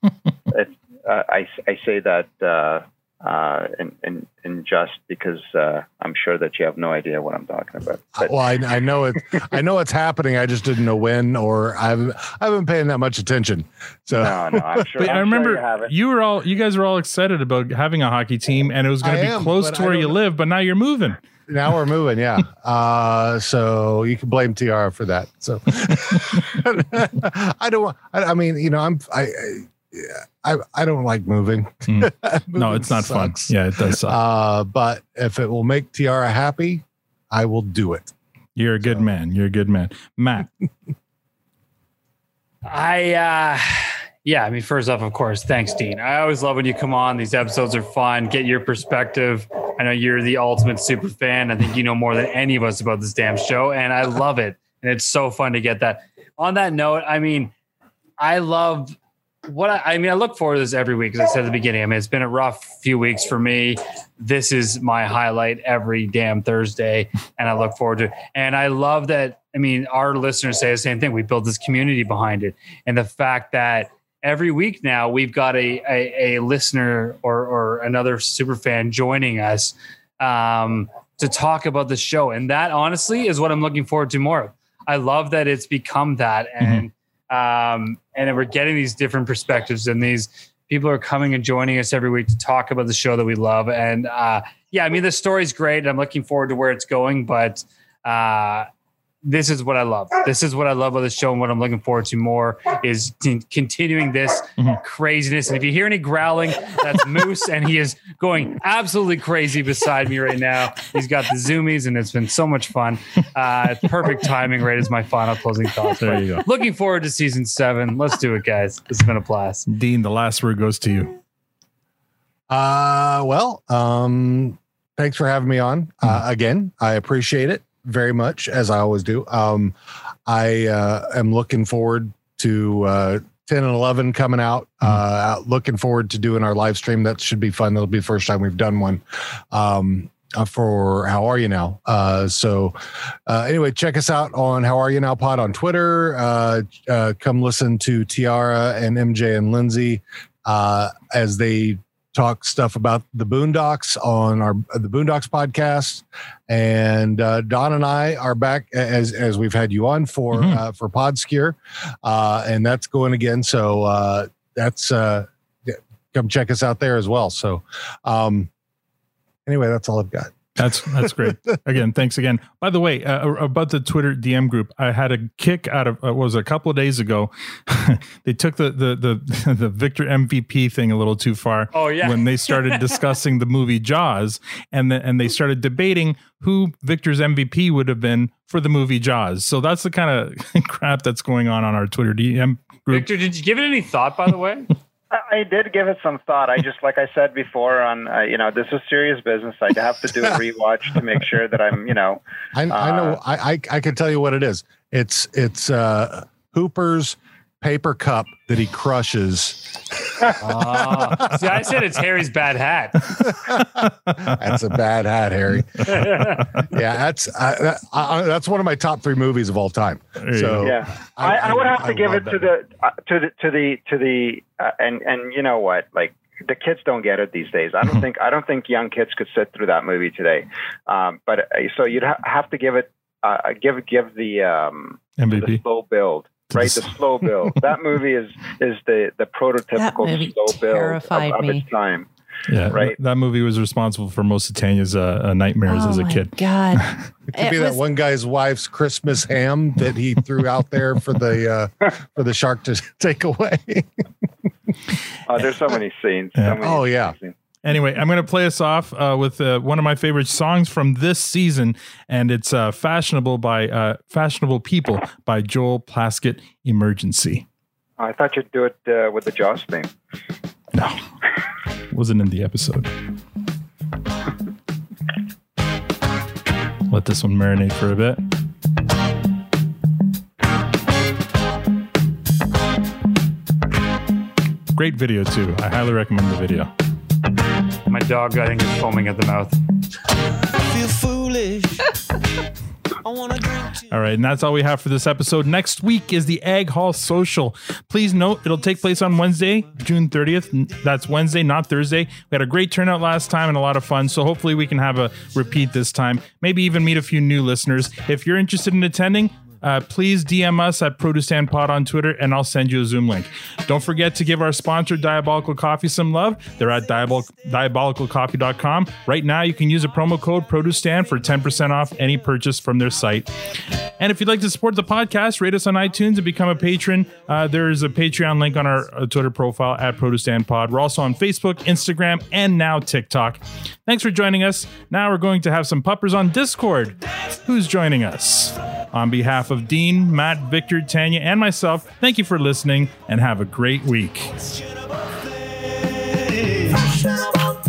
it, uh, I, I say that uh, in, in, in just because uh, I'm I'm sure that you have no idea what I'm talking about. But well, I, I know it. [laughs] I know it's happening. I just didn't know when, or I've I haven't paying that much attention. So no, no, I'm [laughs] sure. But I'm I remember sure you you were all you guys were all excited about having a hockey team, and it was going to be am, close to where you know- live. But now you're moving. now we're moving. Yeah. [laughs] Uh, so you can blame Tiara for that. So I don't. want- I, I mean, you know, I'm. I. I, I I don't like moving. [laughs] no, Moving it's not sucks. fun. Yeah, it does suck. Uh, but if it will make Tiara happy, I will do it. You're a good man. You're a good man, Matt. [laughs] I uh yeah, I mean first off, of course, thanks, Dean. I always love when you come on. These episodes are fun. Get your perspective. I know you're the ultimate super fan. I think you know more than any of us about this damn show, and I love it. And it's so fun to get that. On that note, I mean, I love what I, I mean. I look forward to this every week, as I said at the beginning. I mean, it's been a rough few weeks for me. This is my highlight every damn Thursday, and I look forward to it. And I love that. I mean, our listeners say the same thing. We built this community behind it, and the fact that every week now we've got a a, a listener or or another super fan joining us um, to talk about the show, and that honestly is what I'm looking forward to more. I love that it's become that, and um, and we're getting these different perspectives, and these people are coming and joining us every week to talk about the show that we love. And uh, yeah, I mean the story's great. And I'm looking forward to where it's going, but uh, this is what I love. This is what I love about the show, and what I'm looking forward to more is t- continuing this craziness. And if you hear any growling, that's [laughs] Moose, and he is going absolutely crazy beside me right now. He's got the zoomies, and it's been so much fun. Uh, perfect timing, right? As my final closing thoughts. There you go. Looking forward to season seven. Let's do it, guys. It's been a blast. Dean, the last word goes to you. Uh, well, um, thanks for having me on uh, again. I appreciate it very much, as I always do. Um, I uh, am looking forward to uh, 10 and 11 coming out. Uh, looking forward to doing our live stream. That should be fun. That'll be the first time we've done one. Um, uh, for how are you now? Uh, so uh, anyway, check us out on how are you now pod on Twitter. Uh, uh, come listen to Tiara and MJ and Lindsay uh, as they talk stuff about the Boondocks on our the Boondocks podcast. And uh, Don and I are back as as we've had you on for uh, for PodScure, uh, and that's going again. So uh, that's uh, come check us out there as well. So um, anyway, that's all I've got. That's that's great. [laughs] again, thanks again. By the way, uh, about the Twitter DM group, I had a kick out of uh, what was it, a couple of days ago. [laughs] they took the the the [laughs] the Victor MVP thing a little too far. Oh, yeah. when they started discussing the movie Jaws, and then and they started debating who Victor's MVP would have been for the movie Jaws. So that's the kind of crap that's going on on our Twitter DM group. Victor, did you give it any thought, by the way? I did give it some thought. I just, like I said before, on uh, you know, this is serious business. I'd have to do a [laughs] rewatch to make sure that I'm, you know, I, I know Uh, I, I I can tell you what it is. It's it's uh Hooper's paper cup that he crushes. Ah. See, I said it's Harry's bad hat. [laughs] That's a bad hat, Harry. [laughs] yeah, that's uh, that, I, I- that's one of my top three movies of all time. So yeah, I, I, would have to I give it to the uh, to the to the to the uh, and and you know what, like the kids don't get it these days. I don't [laughs] think I don't think young kids could sit through that movie today. Um, but uh, so you'd ha- have to give it uh, give give the um, the MVP. slow build. Right, the slow build. [laughs] that movie is is the the prototypical movie slow build of, terrified of me. its time. Yeah, Right. That movie was responsible for most of Tanya's uh, uh, nightmares Oh as a my kid. God. [laughs] It could It be that one guy's wife's Christmas ham that he threw out there for the uh, [laughs] for the shark to take away. Oh, there's so many scenes. Yeah. So many Oh, yeah. scenes. Anyway, I'm going to play us off uh, with uh, one of my favorite songs from this season, and it's uh, "Fashionable" by uh, "Fashionable People" by Joel Plaskett. Emergency I thought you'd do it uh, with the Jaws theme. No. Wasn't in the episode. Let this one marinate for a bit. Great video too. I highly recommend the video. My dog, I think, is foaming at the mouth. feel foolish. [laughs] All right, and that's all we have for this episode. Next week is the Egg Hall Social. Please note it'll take place on Wednesday, June 30th. That's Wednesday, not Thursday. We had a great turnout last time and a lot of fun, so hopefully we can have a repeat this time. Maybe even meet a few new listeners. If you're interested in attending, uh, please DM us at Produce Stand Pod on Twitter, and I'll send you a Zoom link. Don't forget to give our sponsor, Diabolical Coffee, some love. They're at diabol- diabolicalcoffee.com. Right now, you can use a promo code Produce Stand for 10% off any purchase from their site. And if you'd like to support the podcast, rate us on iTunes and become a patron. Uh, there's a Patreon link on our uh, Twitter profile at Produce Stand Pod. We're also on Facebook, Instagram, and now TikTok. Thanks for joining us. Now we're going to have some puppers on Discord. Who's joining us? On behalf of Dean, Matt, Victor, Tanya, and myself, thank you for listening and have a great week. Fashionable,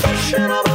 fashionable.